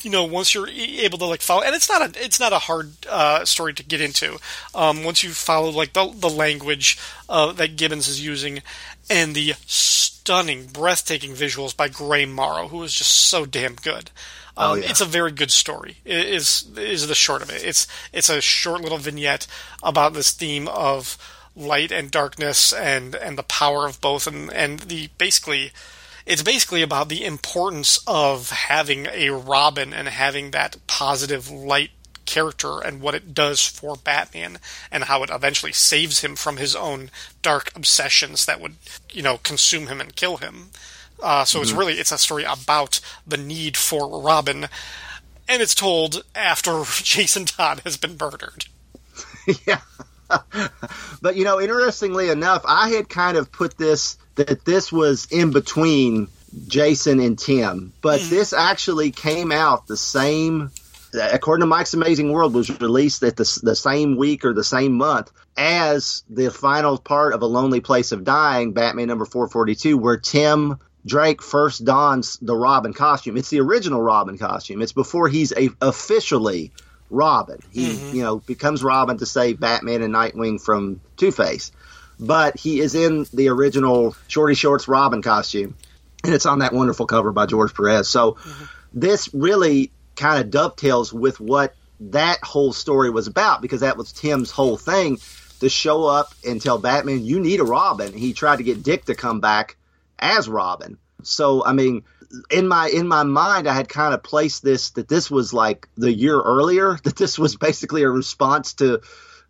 S1: you know once you're able to like follow and it's not a it's not a hard uh, story to get into. Um, once you follow like the, the language uh, that gibbons is using and the stunning breathtaking visuals by gray morrow who is just so damn good. Um, oh, yeah. it's a very good story. Is is the short of it. It's it's a short little vignette about this theme of light and darkness and and the power of both and and the basically it's basically about the importance of having a Robin and having that positive light character and what it does for Batman and how it eventually saves him from his own dark obsessions that would, you know, consume him and kill him. Uh, so mm-hmm. it's really it's a story about the need for Robin, and it's told after Jason Todd has been murdered.
S2: yeah, but you know, interestingly enough, I had kind of put this that this was in between Jason and Tim, but mm. this actually came out the same. According to Mike's Amazing World, was released at the, the same week or the same month as the final part of A Lonely Place of Dying, Batman number 442, where Tim Drake first dons the Robin costume. It's the original Robin costume. It's before he's a, officially Robin. He, mm-hmm. you know, becomes Robin to save Batman and Nightwing from Two Face but he is in the original Shorty Shorts Robin costume, and it's on that wonderful cover by George Perez. So mm-hmm. this really kind of dovetails with what that whole story was about because that was Tim's whole thing to show up and tell Batman, "You need a Robin." He tried to get Dick to come back as Robin. So I mean, in my in my mind, I had kind of placed this that this was like the year earlier. That this was basically a response to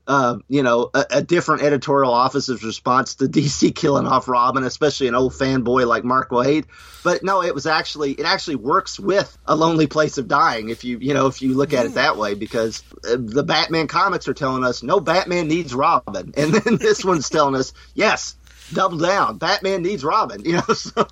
S2: uh, you know, a, a, different editorial office's response to DC killing off Robin, especially an old fanboy like Mark Waid. But no, it was actually it actually works with a Lonely Place of Dying if you you know if you look at it that way because uh, the Batman comics are telling us no Batman needs Robin, and then this one's telling us yes. Double down. Batman needs Robin. You know. So.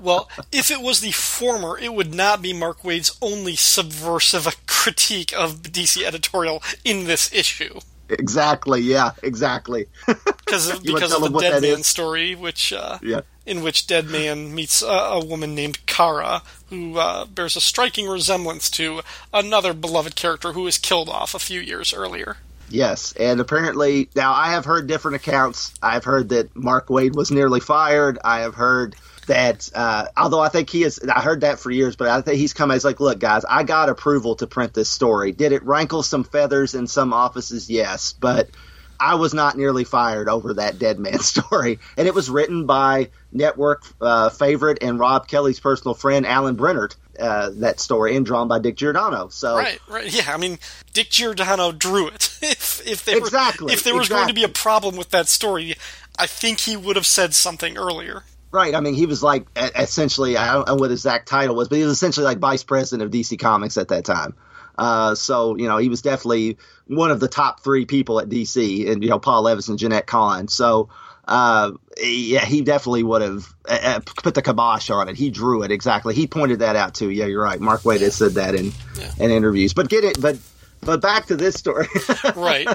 S1: well, if it was the former, it would not be Mark Waid's only subversive critique of DC editorial in this issue.
S2: Exactly. Yeah. Exactly.
S1: because of, because of the Deadman story, which uh, yeah. in which Deadman meets a, a woman named Kara, who uh, bears a striking resemblance to another beloved character who was killed off a few years earlier.
S2: Yes, and apparently now I have heard different accounts. I've heard that Mark Waid was nearly fired. I have heard that uh, although I think he is, I heard that for years, but I think he's come as like, look, guys, I got approval to print this story. Did it rankle some feathers in some offices? Yes, but I was not nearly fired over that Deadman story, and it was written by network uh, favorite and Rob Kelly's personal friend Alan Brennert. Uh, that story and drawn by Dick Giordano. So
S1: right, right, yeah. I mean, Dick Giordano drew it. if if there
S2: exactly
S1: were, if there was
S2: exactly.
S1: going to be a problem with that story, I think he would have said something earlier.
S2: Right. I mean, he was like essentially, I don't know what his exact title was, but he was essentially like vice president of DC Comics at that time. Uh, so, you know, he was definitely one of the top three people at DC, and, you know, Paul Levitz and Jenette Kahn. So, uh, yeah, he definitely would have uh, uh, put the kibosh on it. He drew it exactly. He pointed that out too. Yeah, you're right. Mark Waid has said that in
S1: Yeah.
S2: in interviews. But get it. But but back to this story.
S1: right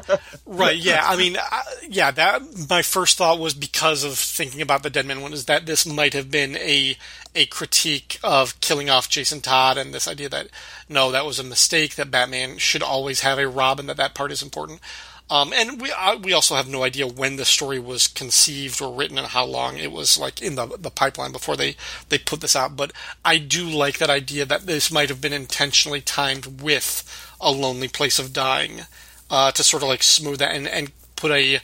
S1: right yeah i mean I, yeah that my first thought was because of thinking about the Deadman one is that this might have been a a critique of killing off jason todd and this idea that no that was a mistake that batman should always have a robin that that part is important um, and we uh, we also have no idea when the story was conceived or written and how long it was like in the the pipeline before they they put this out. But I do like that idea that this might have been intentionally timed with a lonely place of dying uh, to sort of like smooth that and and put a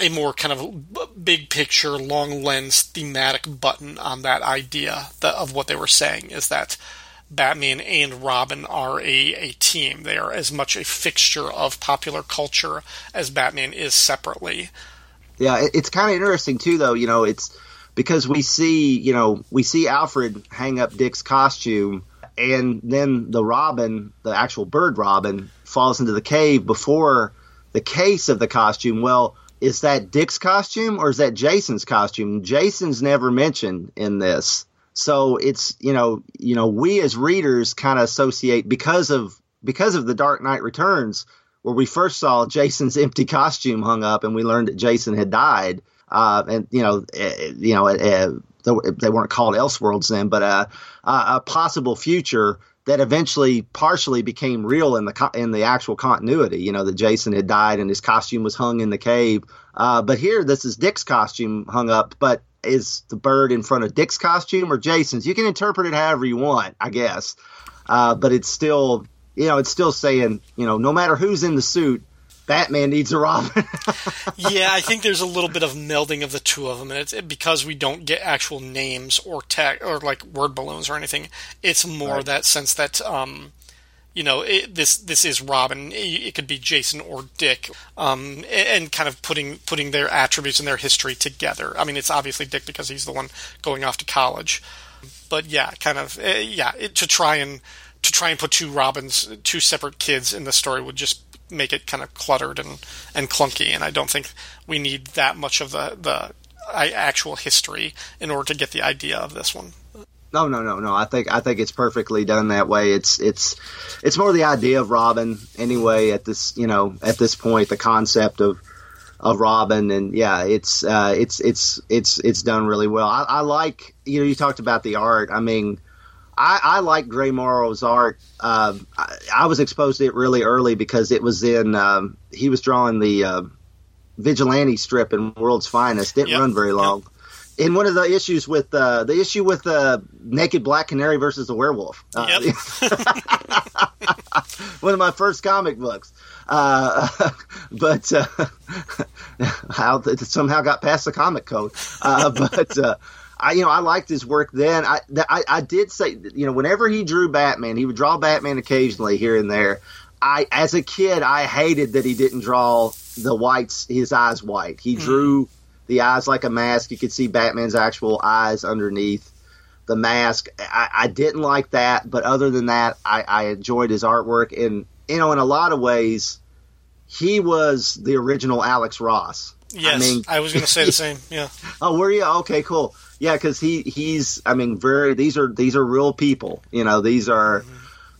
S1: a more kind of big picture, long lens thematic button on that idea that, of what they were saying is that Batman and Robin are a, a team. They are as much a fixture of popular culture as Batman is separately.
S2: Yeah, it- it's kind of interesting too, though. You know, it's because we see, you know, we see Alfred hang up Dick's costume, and then the Robin, the actual bird Robin, falls into the cave before the case of the costume. Well, is that Dick's costume or is that Jason's costume? Jason's never mentioned in this. So it's you know you know we as readers kind of associate because of because of the Dark Knight Returns where we first saw Jason's empty costume hung up and we learned that Jason had died. Uh, and you know, uh, you know, uh, they weren't called Elseworlds then, but uh, a possible future that eventually partially became real in the in the actual continuity. You know, that Jason had died and his costume was hung in the cave. Uh, but here, this is Dick's costume hung up, but is the bird in front of Dick's costume or Jason's? You can interpret it however you want, I guess. Uh, but it's still, you know, it's still saying, you know, no matter who's in the suit, Batman needs a Robin.
S1: yeah, I think there's a little bit of melding of the two of them, and it's because we don't get actual names or tech or like word balloons or anything. It's more
S2: Right.
S1: that sense that um, you know it, this this is Robin. It, it could be Jason or Dick, um, and kind of putting putting their attributes and their history together. I mean, it's obviously Dick because he's the one going off to college, but yeah, kind of uh, yeah it, to try and to try and put two Robins, two separate kids in the story would just make it kind of cluttered and, and clunky. And I don't think we need that much of the the actual history in order to get the idea of this one.
S2: No, no, no, no. I think I think it's perfectly done that way. It's it's it's more the idea of Robin anyway. At this, you know, at this point, the concept of of Robin, and yeah, it's uh, it's it's it's it's done really well. I, I like you know you talked about the art. I mean, I, I like Gray Morrow's art. Um, I, I was exposed to it really early because it was in um, he was drawing the uh, vigilante strip in World's Finest. Didn't
S1: Yep.
S2: run very long. In one of the issues with uh, the issue with uh, Naked Black Canary versus the Werewolf, uh,
S1: Yep.
S2: one of my first comic books. Uh, but uh, how it somehow got past the comic code. Uh, but uh, I, you know, I liked his work then. I, th- I, I did say, you know, whenever he drew Batman, he would draw Batman occasionally here and there. I, as a kid, I hated that he didn't draw the whites, his eyes white. He drew the eyes like a mask. You could see Batman's actual eyes underneath the mask. I, I didn't like that, but other than that, I, I enjoyed his artwork. And you know, in a lot of ways, he was the original Alex Ross.
S1: Yes,
S2: I mean,
S1: I was going to say the same. Yeah,
S2: oh, were you okay? Cool. Yeah, because he he's. I mean, very. These are these are real people. You know, these are.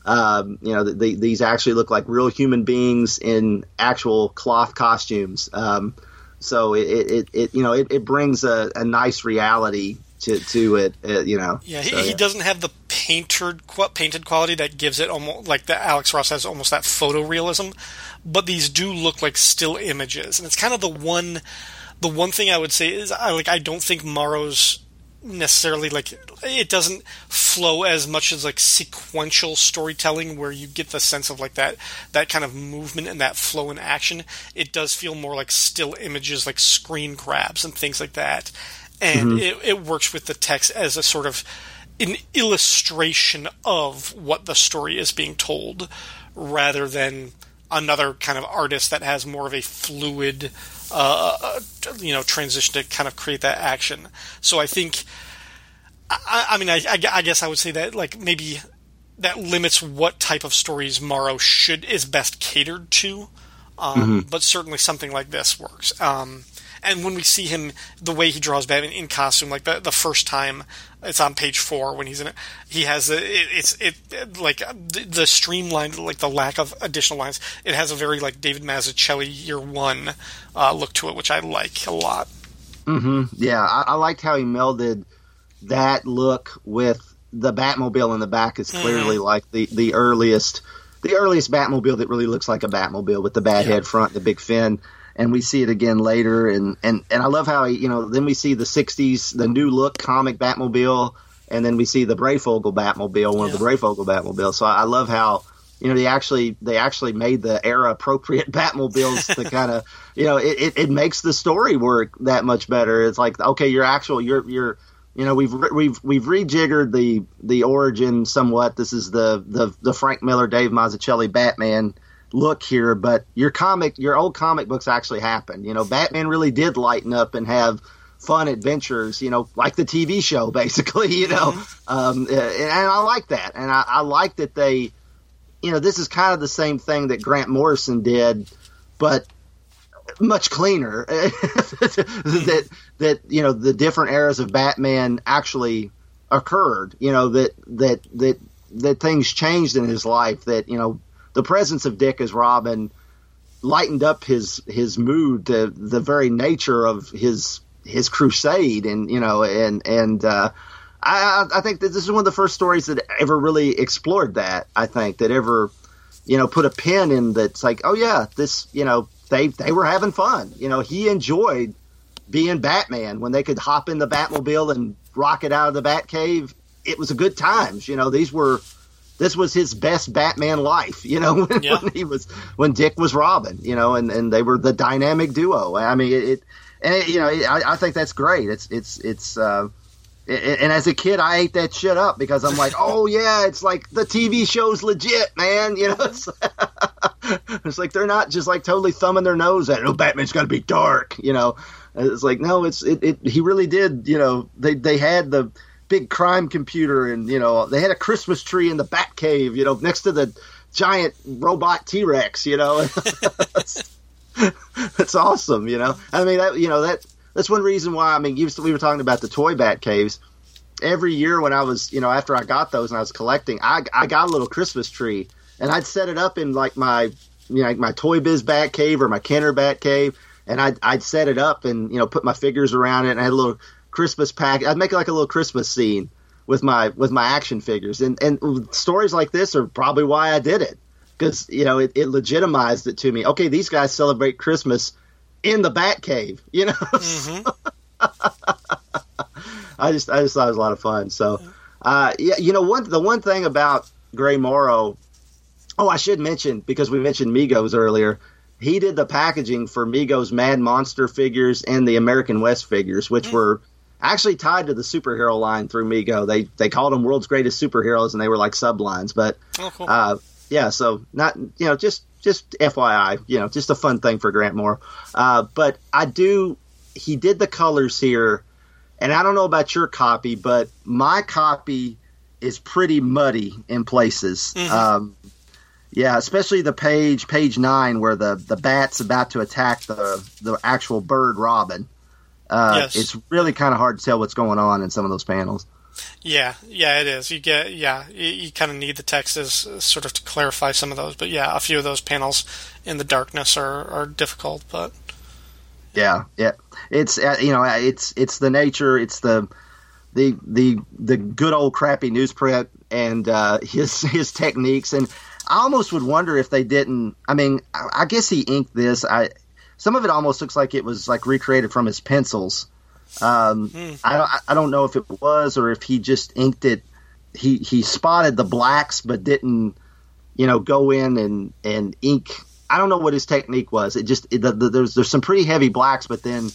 S2: Um, you know, th th these actually look like real human beings in actual cloth costumes. Um, so it, it, it, you know it, it brings a, a nice reality to to it. Uh, you know.
S1: yeah. He,
S2: So,
S1: he doesn't have the painted painted quality that gives it almost like that. Alex Ross has almost that photorealism, but these do look like still images, and it's kind of the one. The one thing I would say is I like I don't think Morrow's necessarily like it doesn't flow as much as like sequential storytelling where you get the sense of like that that kind of movement and that flow in action. It does feel more like still images like screen grabs and things like that. And mm-hmm. it, it works with the text as a sort of an illustration of what the story is being told rather than another kind of artist that has more of a fluid uh, uh, you know transition to kind of create that action. So I think, I, I mean, I, I, I guess I would say that like maybe that limits what type of stories Morrow should is best catered to. Um, mm-hmm. But certainly something like this works. Um, and when we see him, the way he draws Batman in costume, like the the first time it's on page four when he's in it, he has a, it, it's it, like the, the, streamlined, like the lack of additional lines. It has a very like David Mazzucchelli year one uh, look to it, which I like a lot.
S2: Mm-hmm. Yeah, I, I liked how he melded that look with the Batmobile in the back is clearly mm-hmm. like the the earliest the earliest Batmobile that really looks like a Batmobile with the bat yeah. head front, the big fin and we see it again later. And, and, and I love how, he, you know, then we see the 60s, the new look comic Batmobile, and then we see the Breyfogle Batmobile, one yeah. of the Breyfogle Batmobiles. So I, love how, you know, they actually they actually made the era appropriate Batmobiles to kind of, you know, it, it, it, makes the story work that much better. It's like, okay, your actual, you're, you're, you know, we've we've we've rejiggered the the origin somewhat. This is the the the Frank Miller, Dave Mazzucchelli Batman look here, but your comic, your old comic books actually happened. You know, Batman really did lighten up and have fun adventures, you know, like the TV show, basically, you know. Mm-hmm. Um, and, I like that. And I, I like that they, you know, this is kind of the same thing that Grant Morrison did, but much cleaner. that, that, you know, the different eras of Batman actually occurred, you know, that, that, that, that things changed in his life that, you know, the presence of Dick as Robin lightened up his his mood to the very nature of his his crusade and you know and and uh, I I think that this is one of the first stories that ever really explored that I think that ever you know put a pin in that's like oh yeah this you know they they were having fun. You know he enjoyed being Batman. When they could hop in the Batmobile and rocket out of the Batcave it was a good times. You know these were this was his best Batman life, you know, when, yeah. when, he was when Dick was Robin, you know, and, and they were the dynamic duo. I mean, it, it and it, you know, I, I, think that's great. It's it's it's. Uh, and as a kid, I ate that shit up because I'm like, oh yeah, it's like the TV show's legit, man. You know, it's, it's like they're not just like totally thumbing their nose at, oh, Batman's got to be dark. You know, it's like no, it's it, it. He really did. You know, they they had the big crime computer, and you know they had a Christmas tree in the Bat Cave, you know, next to the giant robot T Rex. You know, that's awesome. You know, I mean that you know that that's one reason why. I mean, we were talking about the toy Bat Caves. Every year when I was, you know, after I got those and I was collecting, I I got a little Christmas tree, and I'd set it up in like my you know like my Toy Biz Bat Cave or my Kenner Bat Cave and I'd, I'd set it up and you know put my figures around it and I had a little Christmas pack. I'd make like a little Christmas scene with my with my action figures, and and stories like this are probably why I did it because you know it, it legitimized it to me. Okay, these guys celebrate Christmas in the Batcave, you know. Mm-hmm. I just I just thought it was a lot of fun. So, uh, yeah, you know, one the one thing about Gray Morrow. Oh, I should mention because we mentioned Megos earlier. He did the packaging for Megos Mad Monster figures and the American West figures, which mm-hmm. were actually tied to the superhero line through Mego. They they called them world's greatest superheroes, and they were like sublines. But oh, cool. uh, yeah, so not you know just just FYI, you know, just a fun thing for Gray Morrow. Uh, but I do. He did the colors here, and I don't know about your copy, but my copy is pretty muddy in places. Mm-hmm. Um, yeah, especially the page page nine where the the bat's about to attack the the actual bird Robin. Uh, yes. It's really kind of hard to tell what's going on in some of those panels.
S1: Yeah, yeah, it is. You get, yeah, you, you kind of need the text as sort of to clarify some of those. But yeah, a few of those panels in the darkness are, are difficult. But
S2: yeah, yeah, it's uh, you know, it's it's the nature, it's the the the the good old crappy newsprint and uh, his his techniques, and I almost would wonder if they didn't. I mean, I, I guess he inked this. I some of it almost looks like it was like recreated from his pencils. Um, mm. I don't I don't know if it was or if he just inked it. He he spotted the blacks but didn't you know go in and and ink. I don't know what his technique was. It just it, the, the, there's there's some pretty heavy blacks, but then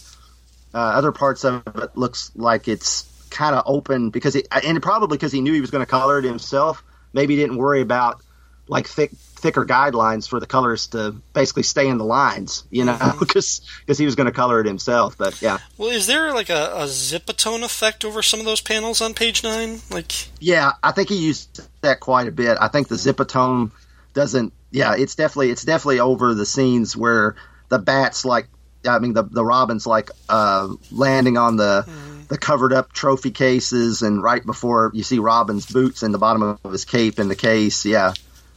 S2: uh, other parts of it looks like it's kind of open because it and probably because he knew he was going to color it himself. Maybe he didn't worry about like thick thicker guidelines for the colors to basically stay in the lines, you know, because because he was going to color it himself. But yeah,
S1: Well, is there like a, a zipatone effect over some of those panels on page nine? Like,
S2: yeah, I think he used that quite a bit. I think the zipatone doesn't. Yeah, it's definitely it's definitely over the scenes where the bats like. I mean, the the robins like uh, landing on the the covered up trophy cases, and right before you see Robin's boots in the bottom of his cape in the case. Yeah,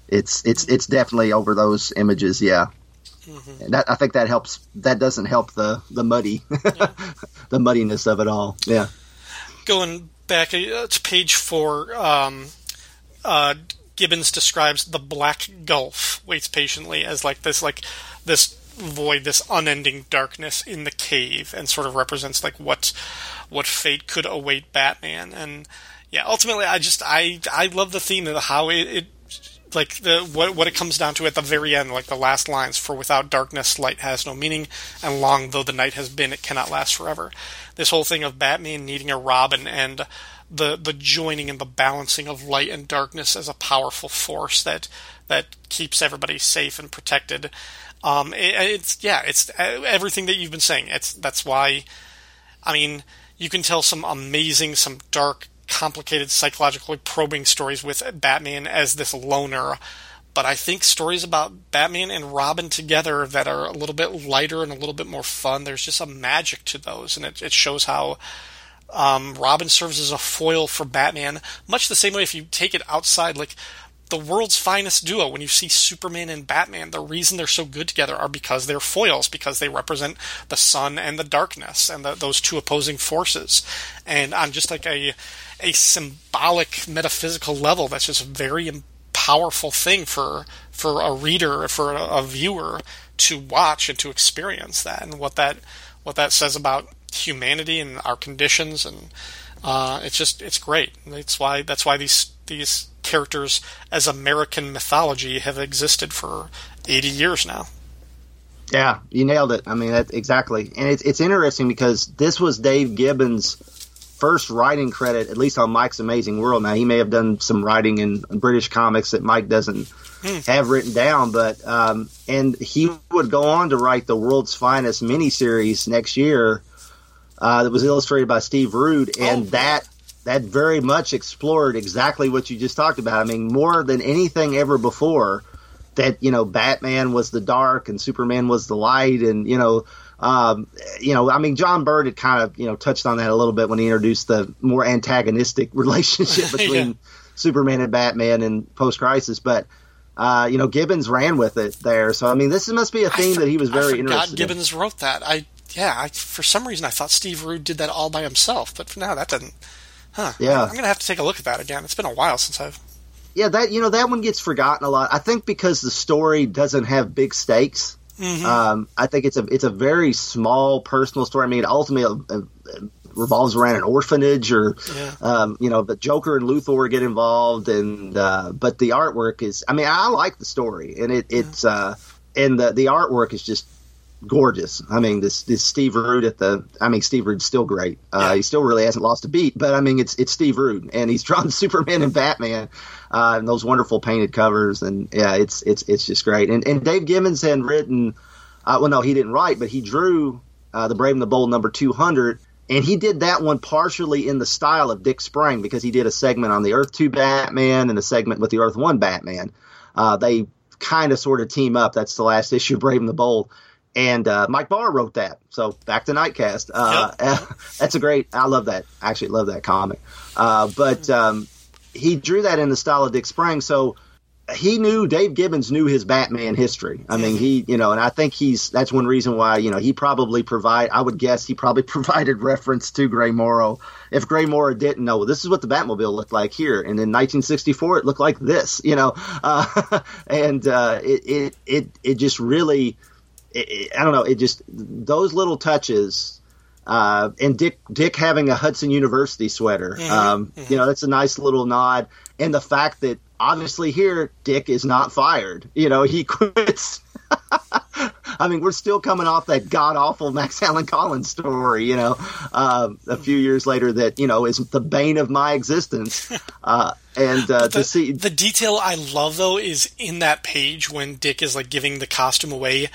S2: it's it's it's definitely over those images. Yeah, and that, I think that helps. That doesn't help the the muddy, the muddiness of it all. Yeah.
S1: going back uh, to page four, um, uh, Gibbons describes the black gulf waits patiently as like this, like this void, this unending darkness in the cave, and sort of represents like what what fate could await Batman. And yeah, ultimately, I just I I love the theme of how it. it like the what what it comes down to at the very end, like the last lines, for without darkness, light has no meaning, and long though the night has been, it cannot last forever. This whole thing of Batman needing a Robin and the the joining and the balancing of light and darkness as a powerful force that that keeps everybody safe and protected. Um, it, it's yeah, it's everything that you've been saying. It's that's why. I mean, you can tell some amazing, some dark, complicated, psychologically probing stories with Batman as this loner. But I think stories about Batman and Robin together that are a little bit lighter and a little bit more fun, there's just a magic to those. And it, it shows how um, Robin serves as a foil for Batman, much the same way if you take it outside, like the world's finest duo. When you see Superman and Batman, the reason they're so good together are because they're foils, because they represent the sun and the darkness and the, those two opposing forces. And on just like a a symbolic metaphysical level, that's just a very powerful thing for for a reader, for a, a viewer to watch and to experience that, and what that what that says about humanity and our conditions and uh, it's just it's great. That's why that's why these these characters as American mythology have existed for 80 years now.
S2: Yeah, you nailed it. I mean, that, exactly. And it's it's interesting because this was Dave Gibbons' first writing credit, at least on Mike's Amazing World. Now he may have done some writing in British comics that Mike doesn't have written down, but um, and he would go on to write the World's Finest miniseries next year. Uh, that was illustrated by Steve Rude, and
S1: Oh.
S2: that that very much explored exactly what you just talked about. I mean, more than anything ever before, that you know, Batman was the dark and Superman was the light, and you know, um, you know, I mean, John Byrne had kind of you know touched on that a little bit when he introduced the more antagonistic relationship between
S1: Yeah.
S2: Superman and Batman in post Crisis, but. Uh, you know, Gibbons ran with it there, so I mean, this must be a theme
S1: for-
S2: that he was very interested in.
S1: Gibbons wrote that. I yeah, I, for some reason I thought Steve Rude did that all by himself, but for now that doesn't. Huh.
S2: Yeah.
S1: I'm gonna have to take a look at that again. It's been a while since I've.
S2: Yeah, that you know that one gets forgotten a lot. I think because the story doesn't have big stakes. Um, I think it's a it's a very small personal story. I mean, ultimately it, it revolves around an orphanage, or
S1: Yeah.
S2: um, you know, the Joker and Luthor get involved, and uh, but the artwork is. I mean, I like the story, and it it's uh, and the the artwork is just gorgeous. I mean, this this Steve Rude at the. I mean, Steve Rude's still great. Uh. He still really hasn't lost a beat, but I mean, it's it's Steve Rude, and he's drawn Superman and Batman, uh, and those wonderful painted covers, and yeah, it's it's it's just great. And and Dave Gibbons had written. Uh, well, no, he didn't write, but he drew uh, the Brave and the Bold number two hundred. And he did that one partially in the style of Dick Sprang because he did a segment on the Earth 2 Batman and a segment with the Earth 1 Batman. Uh, they kind of sort of team up. That's the last issue Brave and the Bold. And uh, Mike Barr wrote that. So back to Nightcast. Uh, that's a great. I love that. I actually love that comic. Uh, but um, he drew that in the style of Dick Sprang. So he knew Dave Gibbons knew his Batman history. I mean, he, you know, and I think he's that's one reason why, you know, he probably provide. I would guess he probably provided reference to Gray Morrow. If Gray Morrow didn't know, well, this is what the Batmobile looked like here, and in 1964 it looked like this, you know, uh, and uh, it, it it it just really, it, it- I don't know, it just those little touches. Uh, and Dick Dick having a Hudson University sweater, um, you know, that's a nice little nod. And the fact that obviously here Dick is not fired, you know, he quits. I mean, we're still coming off that god awful Max Allan Collins story, you know, uh, a few years later that you know is the bane of my existence. Uh, and uh,
S1: the,
S2: to see
S1: the detail I love though is in that page when Dick is like giving the costume away.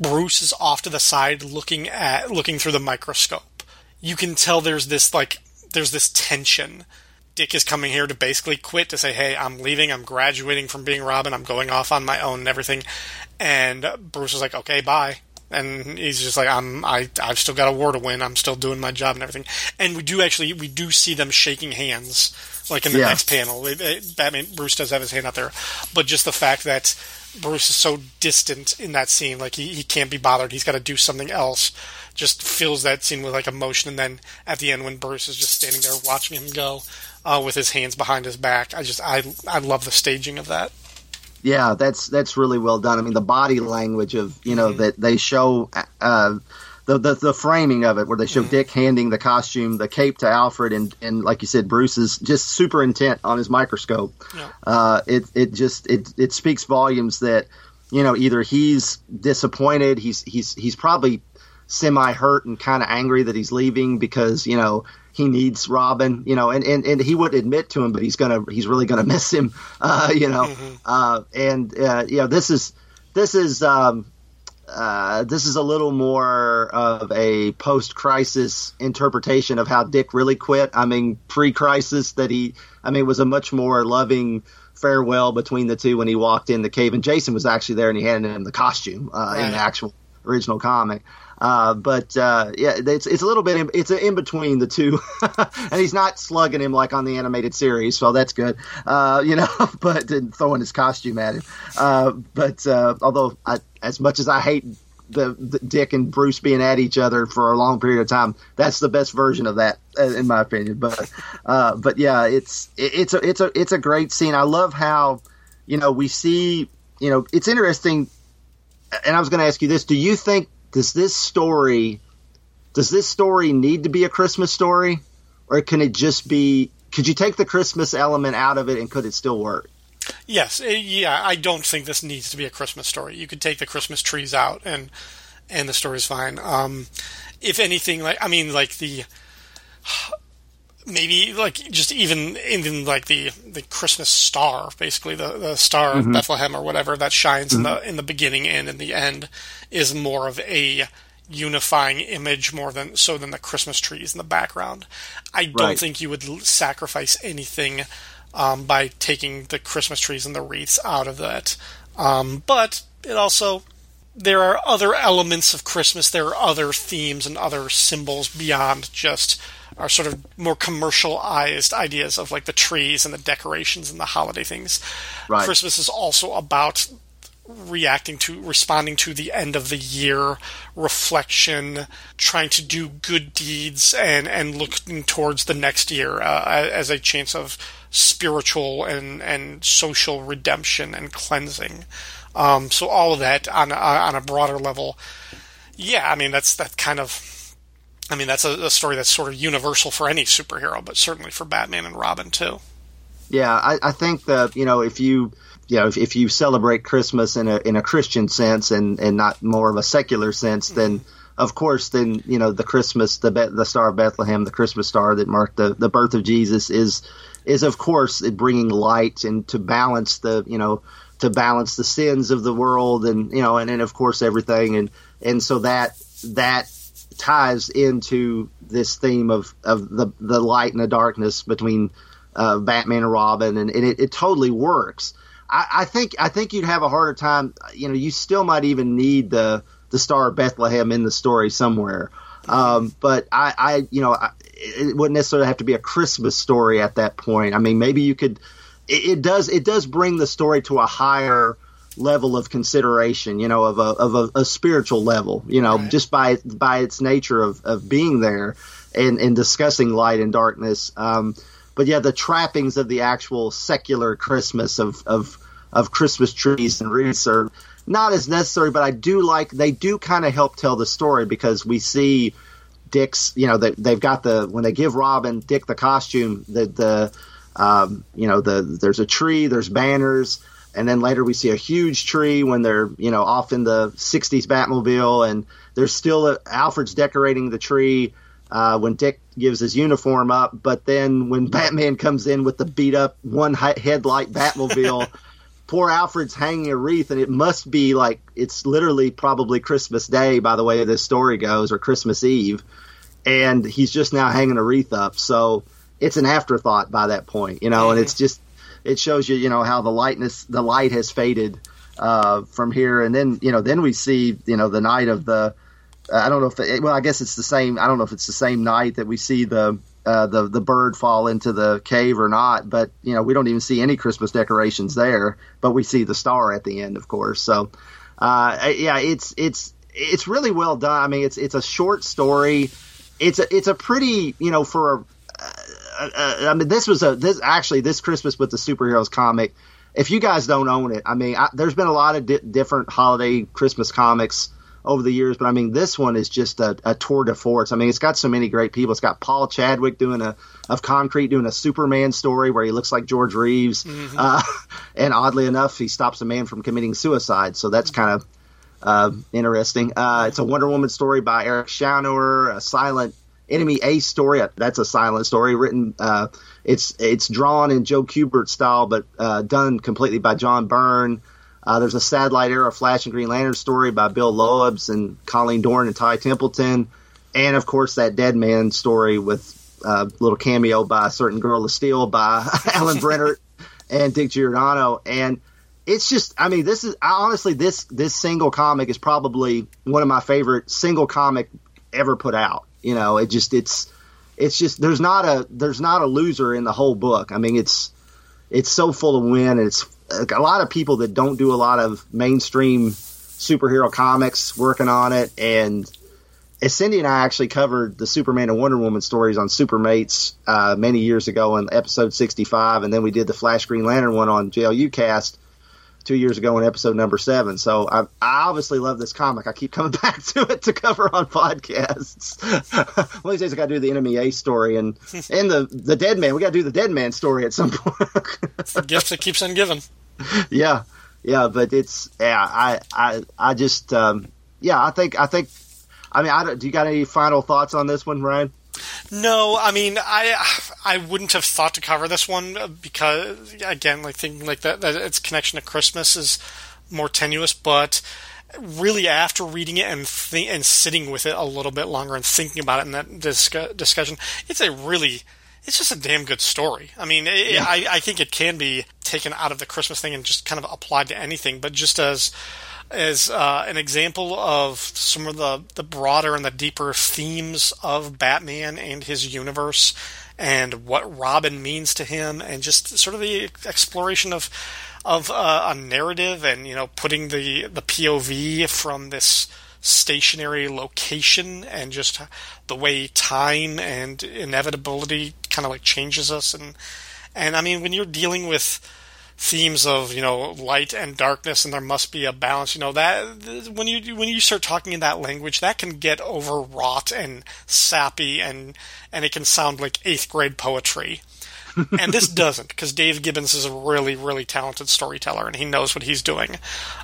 S1: Bruce is off to the side looking at looking through the microscope. You can tell there's this like there's this tension. Dick is coming here to basically quit to say, "Hey, I'm leaving. I'm graduating from being Robin. I'm going off on my own and everything." And Bruce is like, "Okay, bye." And he's just like, "I'm I I've still got a war to win. I'm still doing my job and everything." And we do actually we do see them shaking hands like in the
S2: Yeah.
S1: next panel. It- it- Batman Bruce does have his hand out there, but just the fact that Bruce is so distant in that scene, like he, he can't be bothered. He's got to do something else. Just fills that scene with like emotion, and then at the end, when Bruce is just standing there watching him go uh, with his hands behind his back, I just I I love the staging of that.
S2: Yeah, that's that's really well done. I mean, the body language of you know that they show uh, the, the the framing of it, where they show Dick handing the costume, the cape to Alfred, and and like you said, Bruce is just super intent on his microscope.
S1: Yeah.
S2: Uh, it it just it it speaks volumes that you know either he's disappointed, he's he's he's probably semi hurt and kind of angry that he's leaving because you know he needs Robin, you know, and, and, and he wouldn't admit to him, but he's gonna he's really gonna miss him, uh, you know, uh, and uh, you know this is this is um, uh, this is a little more of a post-crisis interpretation of how Dick really quit. I mean, pre-crisis that he, I mean, it was a much more loving farewell between the two when he walked in the cave, and Jason was actually there and he handed him the costume uh, in the actual original comic. Uh, but uh, yeah, it's it's a little bit in, it's in between the two, and he's not slugging him like on the animated series, so that's good. Uh, you know, but throwing his costume at him. Uh, but uh, although I, as much as I hate the, the Dick and Bruce being at each other for a long period of time, that's the best version of that, uh, in my opinion. But but yeah, it's it, it's a it's a it's a great scene. I love how you know we see you know it's interesting and I was going to ask you this: Do you think does this story does this story need to be a Christmas story, or can it just be? Could you take the Christmas element out of it, and could it still work?
S1: Yes, eh, yeah. I don't think this needs to be a Christmas story. You could take the Christmas trees out, and and the story's fine. Um, if anything, like I mean, like the maybe like just even even like the the Christmas star, basically the the star of Bethlehem or whatever that shines in the in the beginning and in the end is more of a unifying image more than so than the Christmas trees in the background. I don't
S2: Right.
S1: think you would sacrifice anything um, by taking the Christmas trees and the wreaths out of that. Um, but it also there are other elements of Christmas. There are other themes and other symbols beyond just our sort of more commercialized ideas of like the trees and the decorations and the holiday things.
S2: Right.
S1: Christmas is also about reacting to responding to the end of the year reflection trying to do good deeds and and looking towards the next year uh, as a chance of spiritual and and social redemption and cleansing um, so all of that on a, on a broader level yeah i mean that's that kind of i mean that's a, a story that's sort of universal for any superhero but certainly for batman and robin too.
S2: Yeah, I, I think that you know if you you know if, if you celebrate Christmas in a in a Christian sense and and not more of a secular sense, then mm-hmm. of course then you know the Christmas the Be- the Star of Bethlehem, the Christmas star that marked the the birth of Jesus is is of course bringing light and to balance the you know to balance the sins of the world and you know and and of course everything. And and so that that ties into this theme of of the the light and the darkness between uh, Batman and Robin, and, and it, it totally works. I, I think I think you'd have a harder time. You know, you still might even need the the Star of Bethlehem in the story somewhere. Um, but I, I, you know, I, it wouldn't necessarily have to be a Christmas story at that point. I mean, maybe you could. It, it does. It does bring the story to a higher level of consideration. You know, of a of a, a spiritual level. You know,
S1: Right.
S2: just by by its nature of of being there and and discussing light and darkness. Um, but yeah, the trappings of the actual secular Christmas of of of Christmas trees and wreaths are not as necessary. But I do like they do kind of help tell the story because we see Dick's. You know, they, they've got the when they give Robin Dick the costume, the the um, you know the there's a tree, there's banners. And then later we see a huge tree when they're you know off in the '60s Batmobile, and there's still a, Alfred's decorating the tree uh, when Dick gives his uniform up, but then when Batman comes in with the beat up one headlight Batmobile. poor Alfred's hanging a wreath, and it must be like it's literally probably Christmas Day by the way this story goes, or Christmas Eve, and he's just now hanging a wreath up. So it's an afterthought by that point, you know, mm-hmm. and it's just it shows you, you know, how the lightness, the light has faded uh, from here, and then you know, then we see, you know, the night of the. I don't know if it, well, I guess it's the same. I don't know if it's the same night that we see the uh, the the bird fall into the cave or not. But you know, we don't even see any Christmas decorations there. But we see the star at the end, of course. So, uh, yeah, it's it's it's really well done. I mean, it's it's a short story. It's a it's a pretty you know for a. I mean, this was a this actually this Christmas with the superheroes comic. If you guys don't own it, I mean, I, there's been a lot of di- different holiday Christmas comics over the years, but I mean, this one is just a, a, tour de force. I mean, it's got so many great people. It's got Paul Chadwick doing a of Concrete doing a Superman story where he looks like George Reeves, mm-hmm. uh, and oddly enough, he stops a man from committing suicide. So that's kind of uh, interesting. Uh, it's a Wonder Woman story by Eric Shanower, a silent enemy ace story. That's a silent story written. Uh, it's it's drawn in Joe Kubert style, but uh, done completely by John Byrne. Uh, there's a Satellite era Flash and Green Lantern story by Bill Loebs and Colleen Doran and Ty Templeton, and of course that Deadman story with a uh, little cameo by a certain Girl of Steel by Alan Brennert and Dick Giordano, and it's just I mean this is honestly this this single comic is probably one of my favorite single comic ever put out. You know, it just it's it's just there's not a there's not a loser in the whole book. I mean, it's it's so full of win and it's a lot of people that don't do a lot of mainstream superhero comics working on it. And Cindy and I actually covered the Superman and Wonder Woman stories on Supermates uh, many years ago in episode 65. And then we did the Flash Green Lantern one on JLU cast two years ago in episode number seven. So I, I, obviously love this comic. I keep coming back to it to cover on podcasts. One of these days I got to do the Enemy Ace story and and the the Deadman. We got to do the Deadman story at some point.
S1: it's the gift that keeps on giving.
S2: Yeah, yeah, but it's yeah. I I I just um, yeah. I think I think. I mean, I do you got any final thoughts on this one, Ryan?
S1: No, I mean, I I wouldn't have thought to cover this one because again, like thinking like that, that its connection to Christmas is more tenuous, but really after reading it and th- and sitting with it a little bit longer and thinking about it in that discussion, it's a really it's just a damn good story. I mean, it, yeah. I, I think it can be taken out of the Christmas thing and just kind of applied to anything, but just as as uh, an example of some of the, the broader and the deeper themes of Batman and his universe and what Robin means to him and just sort of the exploration of of uh, a narrative and you know putting the the POV from this stationary location and just the way time and inevitability kind of like changes us. And and I mean when you're dealing with themes of you know light and darkness and there must be a balance you know that when you when you start talking in that language that can get overwrought and sappy and and it can sound like eighth grade poetry and this doesn't because Dave Gibbons is a really, really talented storyteller and he knows what he's doing.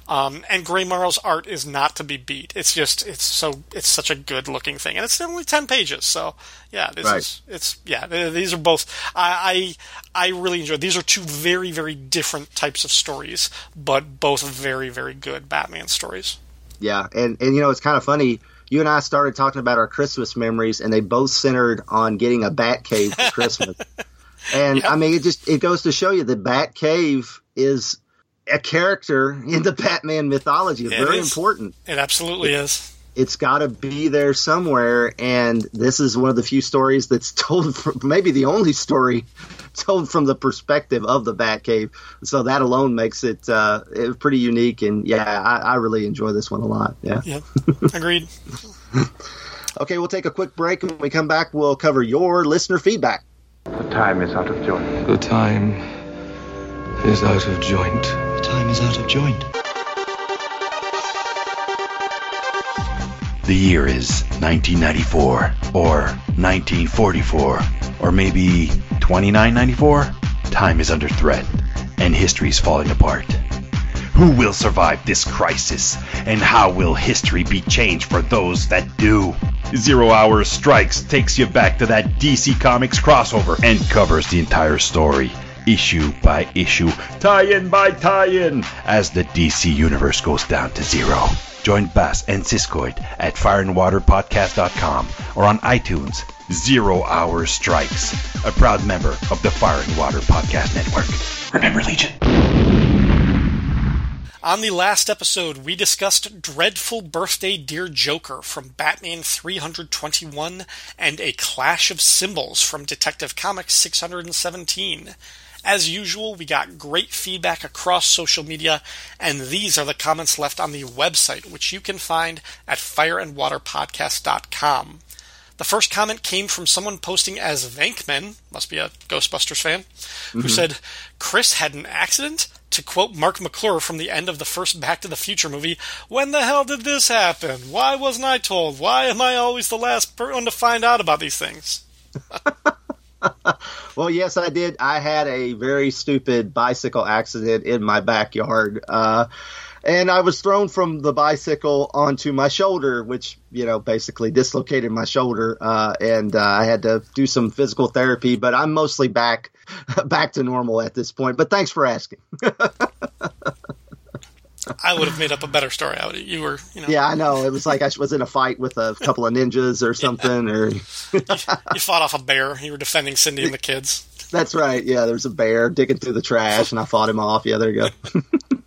S1: Um, and Gray Morrow's art is not to be beat. It's just it's so it's such a good looking thing, and it's only ten pages. So yeah, this right. is it's yeah. These are both I, I I really enjoy. These are two very very different types of stories, but both very very good Batman stories.
S2: Yeah, and and you know it's kind of funny you and I started talking about our Christmas memories, and they both centered on getting a bat cave for Christmas. And. I mean, it just it goes to show you that Batcave is a character in the Batman mythology. It's very important.
S1: It absolutely it, is.
S2: It's got to be there somewhere, and this is one of the few stories that's told, from, maybe the only story told from the perspective of the Batcave. So that alone makes it, uh, pretty unique. And yeah, I, I, really enjoy this one a lot. Yeah.
S1: Yeah. Agreed.
S2: okay, we'll take a quick break. And when we come back, we'll cover your listener feedback.
S6: The time is out of joint.
S7: The time is out of joint.
S8: The time is out of joint.
S9: The year is 1994, or 1944, or maybe 2994. Time is under threat, and history is falling apart. Who will survive this crisis? And how will history be changed for those that do? Zero Hour Strikes takes you back to that DC Comics crossover and covers the entire story, issue by issue, tie in by tie in, as the DC Universe goes down to zero. Join Bass and Siskoid at fireandwaterpodcast.com or on iTunes. Zero Hour Strikes, a proud member of the Fire and Water Podcast Network. Remember, Legion.
S1: On the last episode, we discussed Dreadful Birthday Dear Joker from Batman 321 and A Clash of Symbols from Detective Comics 617. As usual, we got great feedback across social media, and these are the comments left on the website, which you can find at fireandwaterpodcast.com. The first comment came from someone posting as Venkman, must be a Ghostbusters fan, who mm-hmm. said, Chris had an accident? To quote Marc McClure from the end of the first Back to the Future movie, when the hell did this happen? Why wasn't I told? Why am I always the last person to find out about these things?
S2: Well, yes, I did. I had a very stupid bicycle accident in my backyard. Uh, and I was thrown from the bicycle onto my shoulder, which, you know, basically dislocated my shoulder. Uh, and uh, I had to do some physical therapy, but I'm mostly back, back to normal at this point. But thanks for asking.
S1: I would have made up a better story. I would, you were, you know,
S2: yeah, I know. It was like I was in a fight with a couple of ninjas or something, or
S1: you fought off a bear. You were defending Cindy and the kids.
S2: That's right. Yeah, there's a bear digging through the trash, and I fought him off. Yeah, there you go.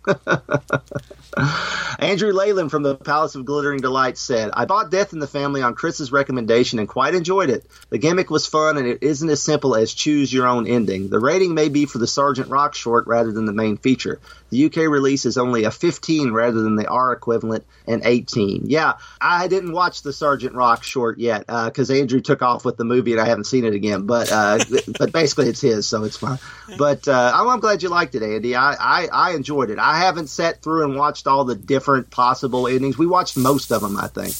S2: Andrew Leyland from the Palace of Glittering Delights said, I bought Death in the Family on Chris's recommendation and quite enjoyed it. The gimmick was fun and it isn't as simple as choose your own ending. The rating may be for the Sergeant Rock short rather than the main feature. The UK release is only a 15 rather than the R equivalent and 18. Yeah, I didn't watch the Sergeant Rock short yet because Andrew took off with the movie and I haven't seen it again. But uh, but basically it's his, so it's fine. But uh, I'm, I'm glad you liked it, Andy. I, I, I enjoyed it. I haven't sat through and watched all the different possible endings. We watched most of them, I think.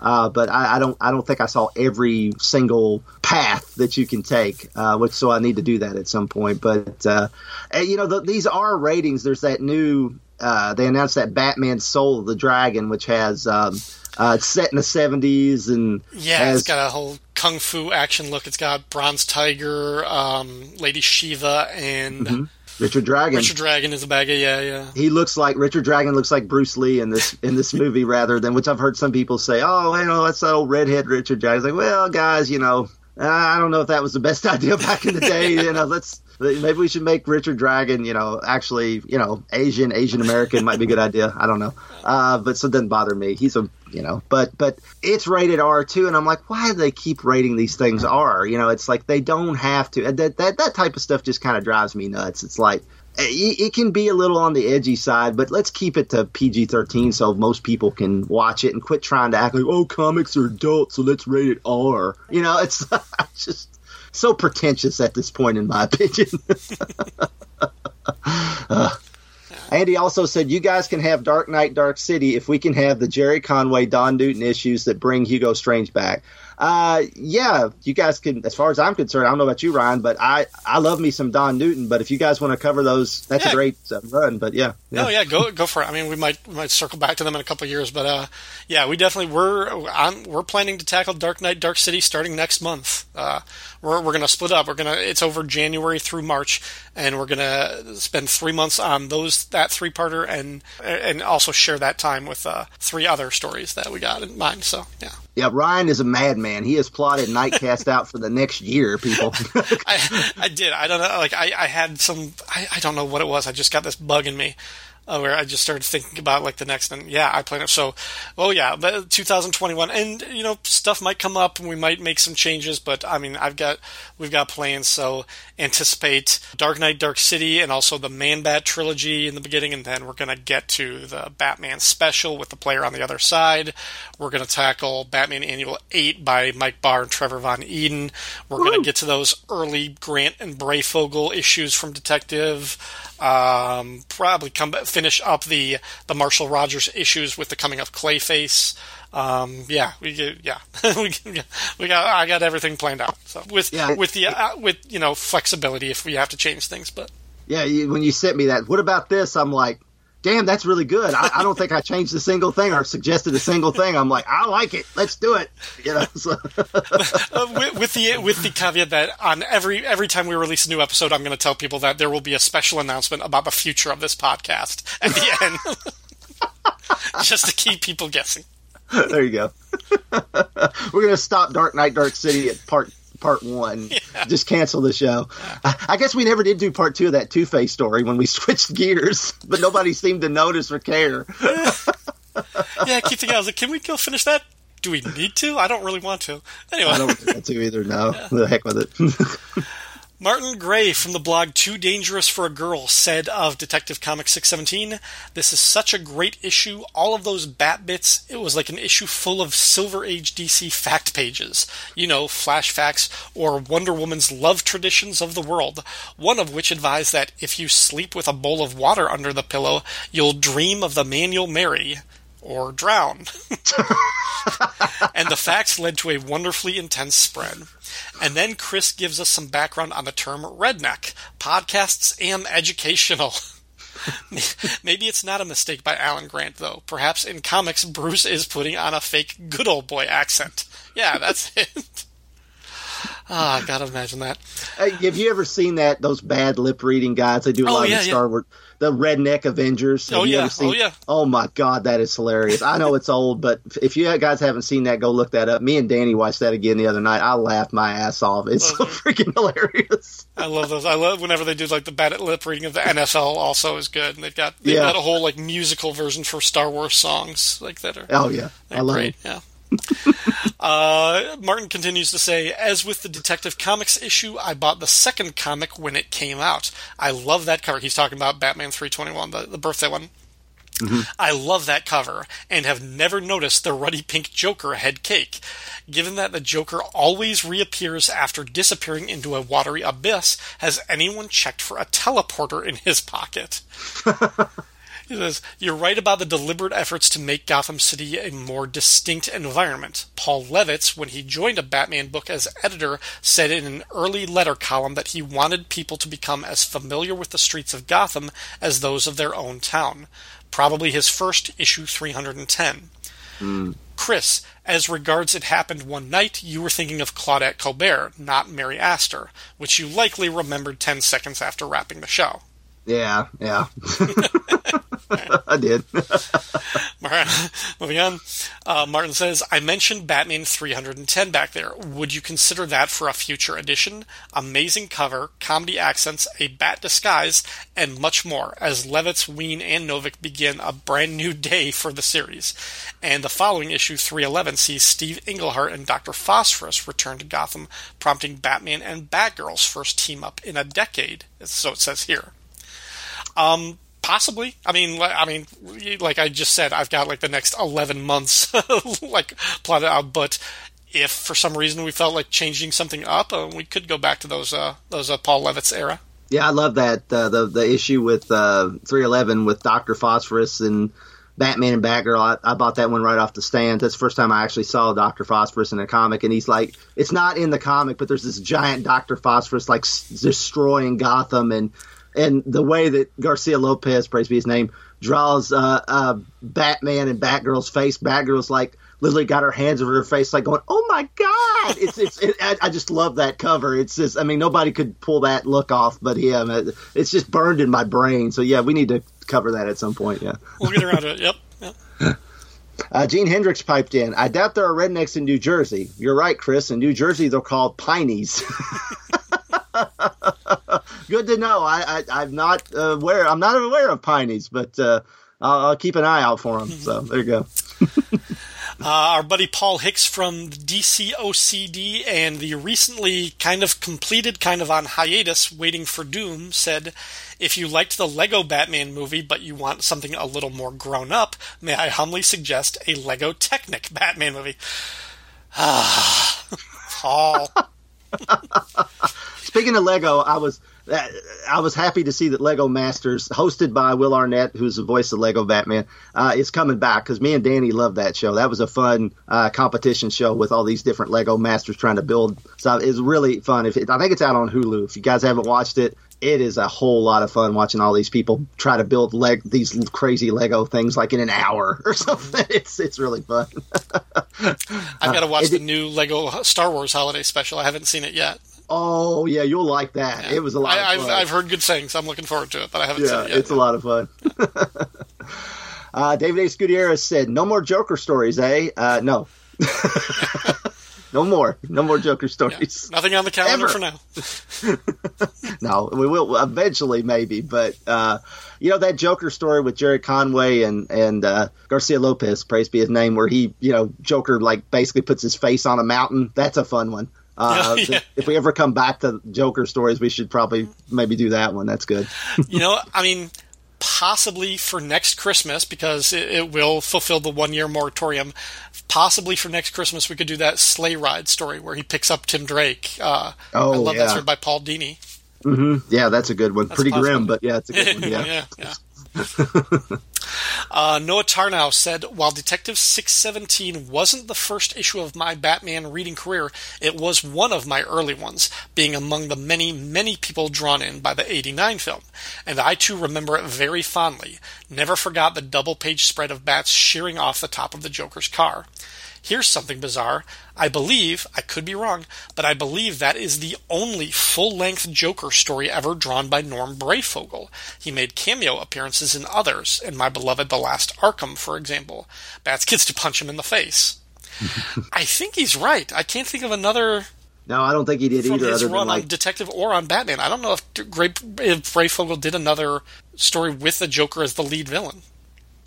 S2: Uh, but I, I don't I don't think I saw every single path that you can take, uh, which so I need to do that at some point. But uh, you know the, these are ratings. There's that new uh, they announced that Batman Soul of the Dragon, which has um, uh, it's set in the 70s and
S1: Yeah,
S2: has,
S1: it's got a whole kung fu action look. It's got Bronze Tiger, um, Lady Shiva, and
S2: Richard Dragon.
S1: Richard Dragon is a bag of yeah, yeah.
S2: he looks like Richard Dragon looks like Bruce Lee in this in this movie rather than which I've heard some people say, oh, you know, that's that old redhead Richard Dragon. It's like, well, guys, you know, I don't know if that was the best idea back in the day. You know, let's maybe we should make Richard Dragon, you know, actually, you know, Asian, Asian American might be a good idea. I don't know, uh, but so it doesn't bother me. He's a you know, but but it's rated R too, and I'm like, why do they keep rating these things R? You know, it's like they don't have to. That that that type of stuff just kind of drives me nuts. It's like it it can be a little on the edgy side, but let's keep it to PG 13 so most people can watch it and quit trying to act like, oh, comics are adult, so let's rate it R. You know, it's just so pretentious at this point, in my opinion. Uh, Andy also said, "You guys can have Dark Knight, Dark City if we can have the Gerry Conway, Don Newton issues that bring Hugo Strange back." Uh, yeah, you guys can. As far as I'm concerned, I don't know about you, Ryan, but I I love me some Don Newton. But if you guys want to cover those, that's
S1: Yeah.
S2: a great uh, run. But yeah,
S1: Oh yeah, go go for it. I mean, we might we might circle back to them in a couple of years, but uh, yeah, we definitely we're I'm, we're planning to tackle Dark Knight, Dark City starting next month. Uh, we're we're gonna split up. We're gonna it's over January through March, and we're gonna spend three months on those that three parter, and and also share that time with uh, three other stories that we got in mind. So yeah,
S2: yeah. Ryan is a madman. He has plotted Nightcast out for the next year. People,
S1: I, I did. I don't know. Like I, I had some. I, I don't know what it was. I just got this bug in me. Uh, where I just started thinking about like the next, and yeah, I plan it. So, oh yeah, the 2021, and you know, stuff might come up, and we might make some changes. But I mean, I've got, we've got plans. So anticipate Dark Knight, Dark City, and also the Man Bat trilogy in the beginning, and then we're gonna get to the Batman special with the player on the other side. We're gonna tackle Batman Annual Eight by Mike Barr and Trevor Von Eeden. We're gonna get to those early Grant and Breyfogle issues from Detective. Um, probably come finish up the the Marshall Rogers issues with the coming of Clayface. Um, yeah, we yeah we got, we got I got everything planned out. So with
S2: Yeah.
S1: with the uh, with you know flexibility if we have to change things, but
S2: yeah. You, when you sent me that, what about this? I'm like, damn, that's really good. I, I don't think I changed a single thing or suggested a single thing. I'm like, I like it. Let's do it. You know. So.
S1: Uh, with, with the with the caveat that on every every time we release a new episode, I'm going to tell people that there will be a special announcement about the future of this podcast at the end, just to keep people guessing.
S2: there you go. We're gonna stop Dark Knight, Dark City at part part one.
S1: Yeah.
S2: Just cancel the show. I, I guess we never did do part two of that Two Face story when we switched gears, but nobody seemed to notice or care.
S1: Yeah, I keep thinking, I was like, can we go finish that? Do we need to? I don't really want to. Anyway.
S2: I don't want to either. No, the heck with it.
S1: Martin Gray from the blog Too Dangerous for a Girl said of Detective Comics 617, This is such a great issue. All of those bat bits, it was like an issue full of Silver Age DC fact pages. You know, flash facts or Wonder Woman's love traditions of the world. One of which advised that if you sleep with a bowl of water under the pillow, you'll dream of the man you'll marry. Or drown. and the facts led to a wonderfully intense spread. And then Chris gives us some background on the term redneck. Podcasts am educational. Maybe it's not a mistake by Alan Grant, though. Perhaps in comics, Bruce is putting on a fake good old boy accent. Yeah, that's it. Ah, I gotta imagine that.
S2: Hey, have you ever seen that? Those bad lip reading guys. They do a
S1: Oh,
S2: lot
S1: yeah,
S2: of
S1: yeah.
S2: Star Wars. The Redneck Avengers. Have
S1: Oh, yeah. Oh, yeah.
S2: Oh my God, that is hilarious. I know it's old, but if you guys haven't seen that, go look that up. Me and Danny watched that again the other night. I laughed my ass off. It's so freaking hilarious.
S1: I love those. I love whenever they do like the bad lip reading of the NFL. Also, is good, and they've got they've
S2: Yeah.
S1: got a whole like musical version for Star Wars songs like that are.
S2: Oh yeah, I love
S1: great,
S2: it.
S1: yeah. Uh, Martin continues to say, as with the Detective Comics issue, I bought the second comic when it came out. I love that cover. He's talking about Batman 321, the, the birthday one. I love that cover and have never noticed the ruddy pink Joker head cake. Given that the Joker always reappears after disappearing into a watery abyss, has anyone checked for a teleporter in his pocket? He says, You're right about the deliberate efforts to make Gotham City a more distinct environment. Paul Levitz, when he joined a Batman book as editor, said in an early letter column that he wanted people to become as familiar with the streets of Gotham as those of their own town. Probably his first issue 310. Hmm. Chris, as regards It Happened One Night, you were thinking of Claudette Colbert, not Mary Astor, which you likely remembered 10 seconds after wrapping the show.
S2: Yeah, yeah. I did.
S1: Moving on. Uh, Martin says, I mentioned Batman 310 back there. Would you consider that for a future edition? Amazing cover, comedy accents, a bat disguise, and much more as Levitz, Wein, and Novick begin a brand new day for the series. And the following issue, 311, sees Steve Englehart and Dr. Phosphorus return to Gotham, prompting Batman and Batgirl's first team up in a decade. So it says here. Um, possibly. I mean, I mean, like I just said, I've got like the next eleven months like plotted out. But if for some reason we felt like changing something up, uh, we could go back to those uh, those uh, Paul Levitz era.
S2: Yeah, I love that uh, the the issue with uh, 311 with Doctor Phosphorus and Batman and Batgirl. I, I bought that one right off the stand. That's the first time I actually saw Doctor Phosphorus in a comic, and he's like, it's not in the comic, but there's this giant Doctor Phosphorus like s- destroying Gotham, and and the way that Garcia Lopez, praise be his name, draws uh, uh, Batman and Batgirl's face. Batgirl's like literally got her hands over her face, like going, "Oh my god!" It's it's. It, I, I just love that cover. It's just, I mean, nobody could pull that look off, but him. It- It's just burned in my brain. So yeah, we need to cover that at some point. Yeah.
S1: We'll get around to it. Yep. yep.
S2: Uh, Gene Hendricks piped in. I doubt there are rednecks in New Jersey. You're right, Chris. In New Jersey, they're called pineys. Good to know. I, I I'm not aware. I'm not aware of pineys, but uh, I'll, I'll keep an eye out for them. So there you go.
S1: Uh, our buddy Paul Hicks from DC OCD and the recently kind of completed, kind of on hiatus, Waiting for Doom said, If you liked the Lego Batman movie but you want something a little more grown up, may I humbly suggest a Lego Technic Batman movie? Ah, Paul.
S2: Speaking of Lego, I was I was happy to see that Lego Masters, hosted by Will Arnett, who's the voice of Lego Batman, uh, is coming back because me and Danny loved that show. That was a fun uh, competition show with all these different Lego Masters trying to build. So it's really fun. If it, I think it's out on Hulu. If you guys haven't watched it, it is a whole lot of fun watching all these people try to build leg these crazy Lego things like in an hour or something. It's it's really fun.
S1: I've got to watch
S2: Uh,
S1: the new Lego Star Wars Holiday Special. I haven't seen it yet.
S2: oh yeah, you'll like that. It was a lot.
S1: I. I've heard good things. I'm looking forward to it, but I haven't seen
S2: yeah,
S1: it yet.
S2: it's a lot of fun. uh, David A. Gutierrez said, "No more Joker stories, eh? Uh, no, no more, no more Joker
S1: Yeah.
S2: stories.
S1: Nothing on the calendar
S2: Ever.
S1: for now.
S2: No, we will eventually, maybe, but uh, you know that Joker story with Jared Conway and and uh, Garcia Lopez, praise be his name, where he, you know, Joker like basically puts his face on a mountain. That's a fun one. Uh,
S1: Yeah, yeah.
S2: If we ever come back to Joker stories, we should probably maybe do that one. That's good.
S1: you know, I mean, possibly for next Christmas because it, it will fulfill the one year moratorium. Possibly for next Christmas, we could do that sleigh ride story where he picks up Tim Drake. Uh,
S2: Oh,
S1: I love
S2: yeah.
S1: that story by Paul Dini.
S2: Yeah, that's a good one. Pretty
S1: a
S2: grim, but yeah, it's a good one. Yeah.
S1: yeah, yeah. uh, Noah Tarnow said, While Detective 617 wasn't the first issue of my Batman reading career, it was one of my early ones, being among the many, many people drawn in by the 89 film. And I too remember it very fondly. Never forgot the double page spread of bats shearing off the top of the Joker's car. Here's something bizarre. I believe, I could be wrong, but I believe that is the only full length Joker story ever drawn by Norm Breyfogle. He made cameo appearances in others, in my beloved The Last Arkham, for example. Bats gets to punch him in the face. I think he's right. I can't think of another
S2: No, I don't think he did
S1: from
S2: either.
S1: his
S2: Other than
S1: run
S2: like,
S1: on Detective or on Batman. I don't know if, Gray, if Breyfogle did another story with the Joker as the lead villain.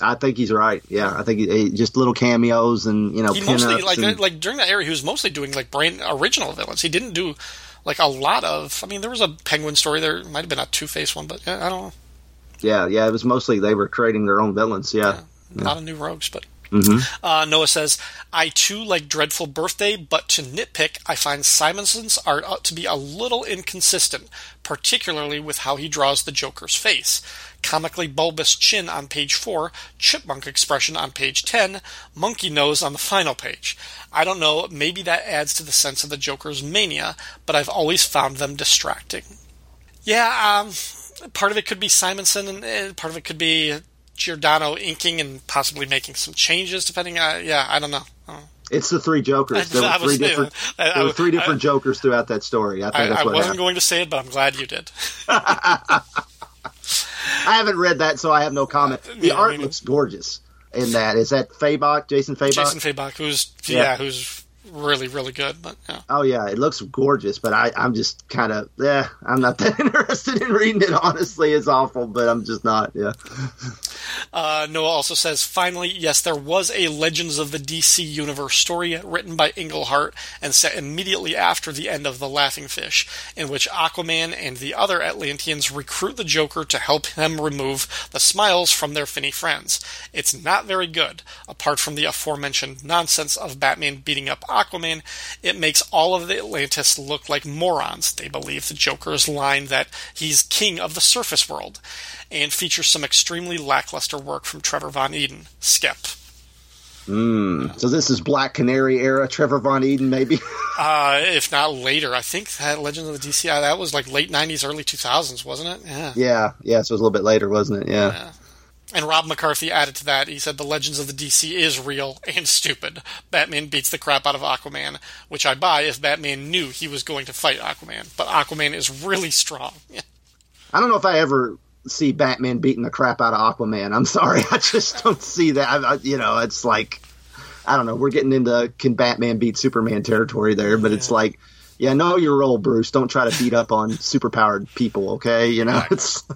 S2: I think he's right. Yeah, I think he, just little cameos and you know
S1: he mostly like
S2: and- uh,
S1: like during that era he was mostly doing like brain original villains he didn't do like a lot of i mean there was a penguin story there might have been a two-face one but yeah, i don't know
S2: yeah, yeah. It was mostly they were creating their own villains. Yeah,
S1: a lot of new rogues but
S2: Mm-hmm.
S1: uh, Noah says, I too like Dreadful Birthday, but to nitpick, I find Simonson's art to be a little inconsistent, particularly with how he draws the Joker's face. Comically bulbous chin on page 4, chipmunk expression on page 10, monkey nose on the final page. I don't know, maybe that adds to the sense of the Joker's mania, but I've always found them distracting. Yeah, um, part of it could be Simonson, and part of it could be Giordano inking and possibly making some changes, depending. Uh, yeah, I don't know. I know.
S2: it's the three Jokers. There were three different.
S1: I- I-
S2: there were three
S1: I-
S2: different Jokers throughout that story. I think
S1: I,
S2: that's
S1: I
S2: what
S1: wasn't
S2: happened.
S1: going to say it, but I'm glad you did.
S2: I haven't read that, so I have no comment. The
S1: Yeah,
S2: art
S1: me
S2: looks gorgeous in that. Is that Fabok, Jason Fabok?
S1: Jason Fabok, who's yeah.
S2: Yeah.
S1: who's really really good, but yeah.
S2: Oh yeah, it looks gorgeous, but I, I'm just kind of, yeah, I'm not that interested in reading it. Honestly, it's awful, but I'm just not. Yeah,
S1: Uh, Noah also says, finally, yes, there was a Legends of the DC Universe story written by Englehart and set immediately after the end of The Laughing Fish, in which Aquaman and the other Atlanteans recruit the Joker to help him remove the smiles from their finny friends. It's not very good. Apart from the aforementioned nonsense of Batman beating up Aquaman, it makes all of the Atlantis look like morons. They believe the Joker's line that he's king of the surface world, and features some extremely lackluster work from Trevor Von Eeden, Skep.
S2: so this is Black Canary era, Trevor Von Eeden, maybe.
S1: Uh, if not later, I think that Legends of the DC uh, that was like late '90s, early 2000s, wasn't it? Yeah.
S2: yeah, yeah, so it was a little bit later, wasn't it? Yeah.
S1: And Rob McCarthy added to that. He said the Legends of the DC is real and stupid. Batman beats the crap out of Aquaman, which I buy if Batman knew he was going to fight Aquaman. But Aquaman is really strong.
S2: I don't know if I ever see Batman beating the crap out of Aquaman. I'm sorry, I just don't see that. I, I, you know, it's like I don't know. We're getting into can Batman beat Superman territory there, but it's like, yeah, know your role, Bruce. Don't try to beat up on superpowered people, okay? You know, it's.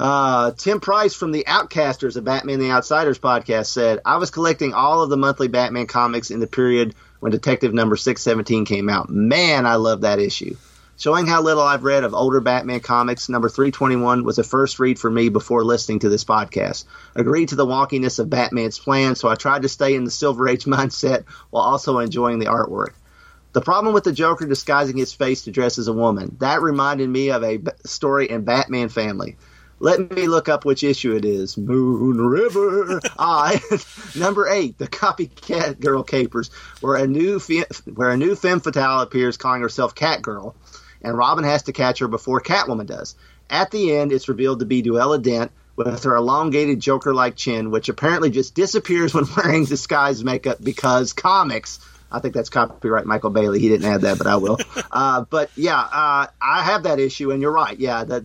S2: Uh, Tim Price from the Outcasters, a Batman the Outsiders podcast, said, I was collecting all of the monthly Batman comics in the period when Detective number 617 came out. Man, I love that issue. Showing how little I've read of older Batman comics, number 321 was a first read for me before listening to this podcast. Agreed to the wonkiness of Batman's plan, so I tried to stay in the Silver Age mindset while also enjoying the artwork. The problem with the Joker disguising his face to dress as a woman, that reminded me of a b- story in Batman Family. Let me look up which issue it is. Moon River. I ah, number eight, the copycat girl capers, where a new fe- where a new femme fatale appears calling herself Catgirl, and Robin has to catch her before Catwoman does. At the end, it's revealed to be Duella Dent with her elongated Joker like chin, which apparently just disappears when wearing disguise makeup because comics. I think that's copyright Michael Bailey. He didn't add that, but I will. uh, but yeah, uh, I have that issue, and you're right. Yeah, that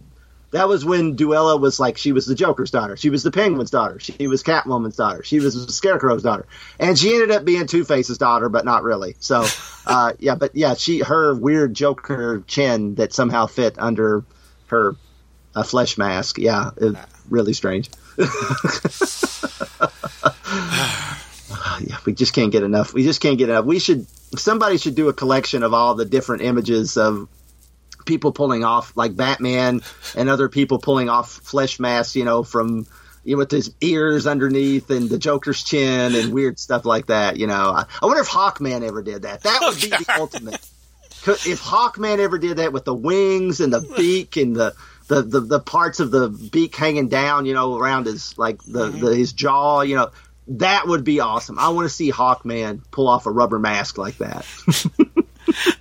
S2: that was when Duella was like she was the Joker's daughter, she was the Penguin's daughter, she was Catwoman's daughter, she was the Scarecrow's daughter, and she ended up being Two Face's daughter, but not really. So uh, yeah, but yeah, she her weird Joker chin that somehow fit under her a flesh mask. Yeah, really strange. yeah, we just can't get enough. We just can't get enough. We should somebody should do a collection of all the different images of people pulling off like Batman and other people pulling off flesh masks, you know, from you know, with his ears underneath and the Joker's chin and weird stuff like that. You know, I, I wonder if Hawkman ever did that. That would be the ultimate. If Hawkman ever did that with the wings and the hmm. beak and the the, the, the parts of the beak hanging down, you know, around his like the, mm-hmm. the his jaw, you know, that would be awesome. I want to see Hawkman pull off a rubber mask like that.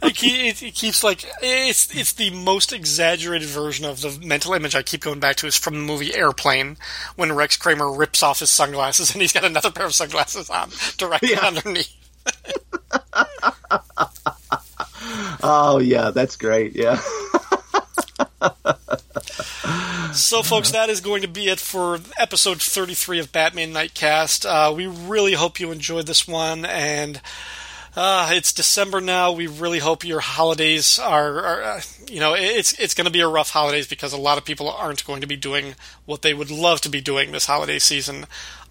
S1: it, it, keeps like it's it's the most exaggerated version of the mental image I keep going back to is from the movie Airplane when Rex Kramer rips off his sunglasses and he's got another pair of sunglasses on directly yeah. underneath.
S2: oh yeah, that's great. Yeah.
S1: so, folks, that is going to be it for episode 33 of Batman Nightcast. Uh, we really hope you enjoyed this one, and uh, it's December now. We really hope your holidays are, are uh, you know, it's it's going to be a rough holidays because a lot of people aren't going to be doing what they would love to be doing this holiday season.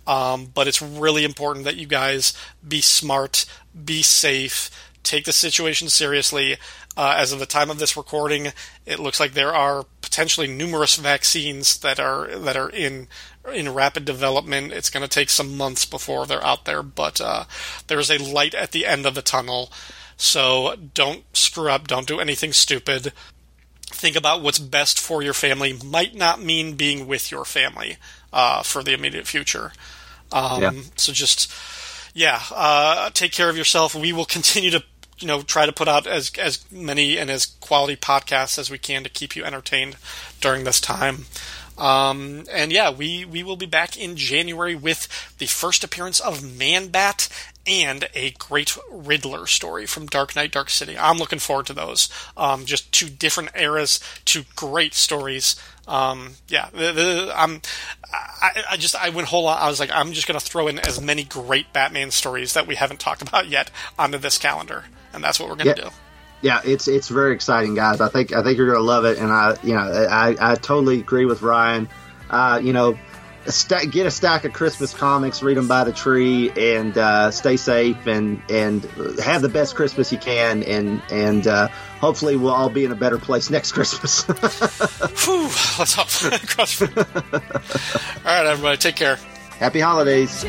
S1: Um, but it's really important that you guys be smart, be safe, take the situation seriously. Uh, as of the time of this recording, it looks like there are potentially numerous vaccines that are that are in in rapid development. It's going to take some months before they're out there, but uh, there's a light at the end of the tunnel. So don't screw up. Don't do anything stupid. Think about what's best for your family. Might not mean being with your family uh, for the immediate future. Um, yeah. So just yeah, uh, take care of yourself. We will continue to you know try to put out as as many and as quality podcasts as we can to keep you entertained during this time. Um, and yeah, we we will be back in January with the first appearance of Man Bat and a great Riddler story from Dark Knight, Dark City. I'm looking forward to those. Um, just two different eras, two great stories. Um, yeah, the, the, I'm, I, I, just I went whole. lot, I was like, I'm just going to throw in as many great Batman stories that we haven't talked about yet onto this calendar and that's what we're going to
S2: yeah.
S1: do.
S2: Yeah, it's it's very exciting, guys. I think I think you're going to love it, and I you know I, I totally agree with Ryan. Uh, you know, st- get a stack of Christmas comics, read them by the tree, and uh, stay safe and and have the best Christmas you can, and and uh, hopefully we'll all be in a better place next Christmas.
S1: Whew, let's hope. all right, everybody, take care.
S2: Happy holidays.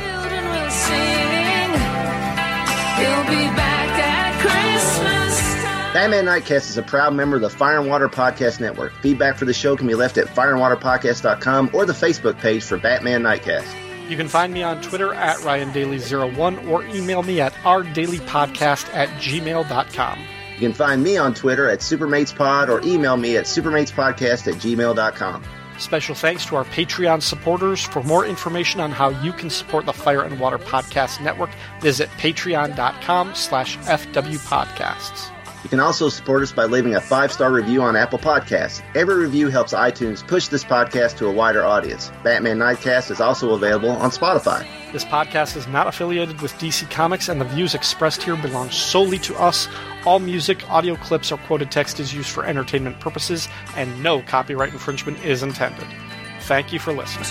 S2: Batman Nightcast is a proud member of the Fire and Water Podcast Network. Feedback for the show can be left at fireandwaterpodcast.com or the Facebook page for Batman Nightcast.
S1: You can find me on Twitter at RyanDaily01 or email me at rdailypodcast at gmail.com.
S2: You can find me on Twitter at SupermatesPod or email me at supermatespodcast at gmail.com.
S1: Special thanks to our Patreon supporters. For more information on how you can support the Fire and Water Podcast Network, visit patreon.com slash fwpodcasts.
S2: You can also support us by leaving a five star review on Apple Podcasts. Every review helps iTunes push this podcast to a wider audience. Batman Nightcast is also available on Spotify.
S1: This podcast is not affiliated with DC Comics, and the views expressed here belong solely to us. All music, audio clips, or quoted text is used for entertainment purposes, and no copyright infringement is intended. Thank you for listening.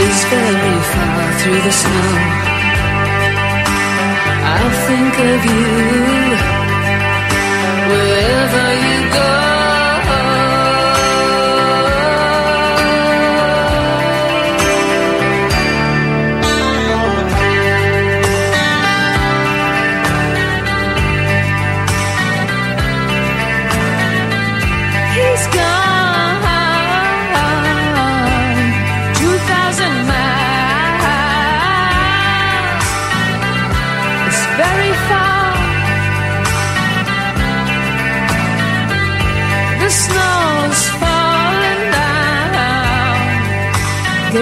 S1: is very far through the snow. I'll think of you wherever you go.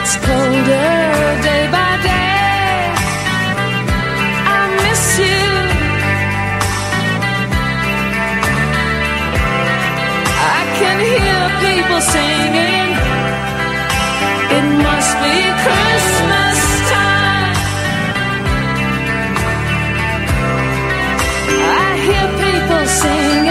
S8: Gets colder day by day. I miss you. I can hear people singing. It must be Christmas time. I hear people singing.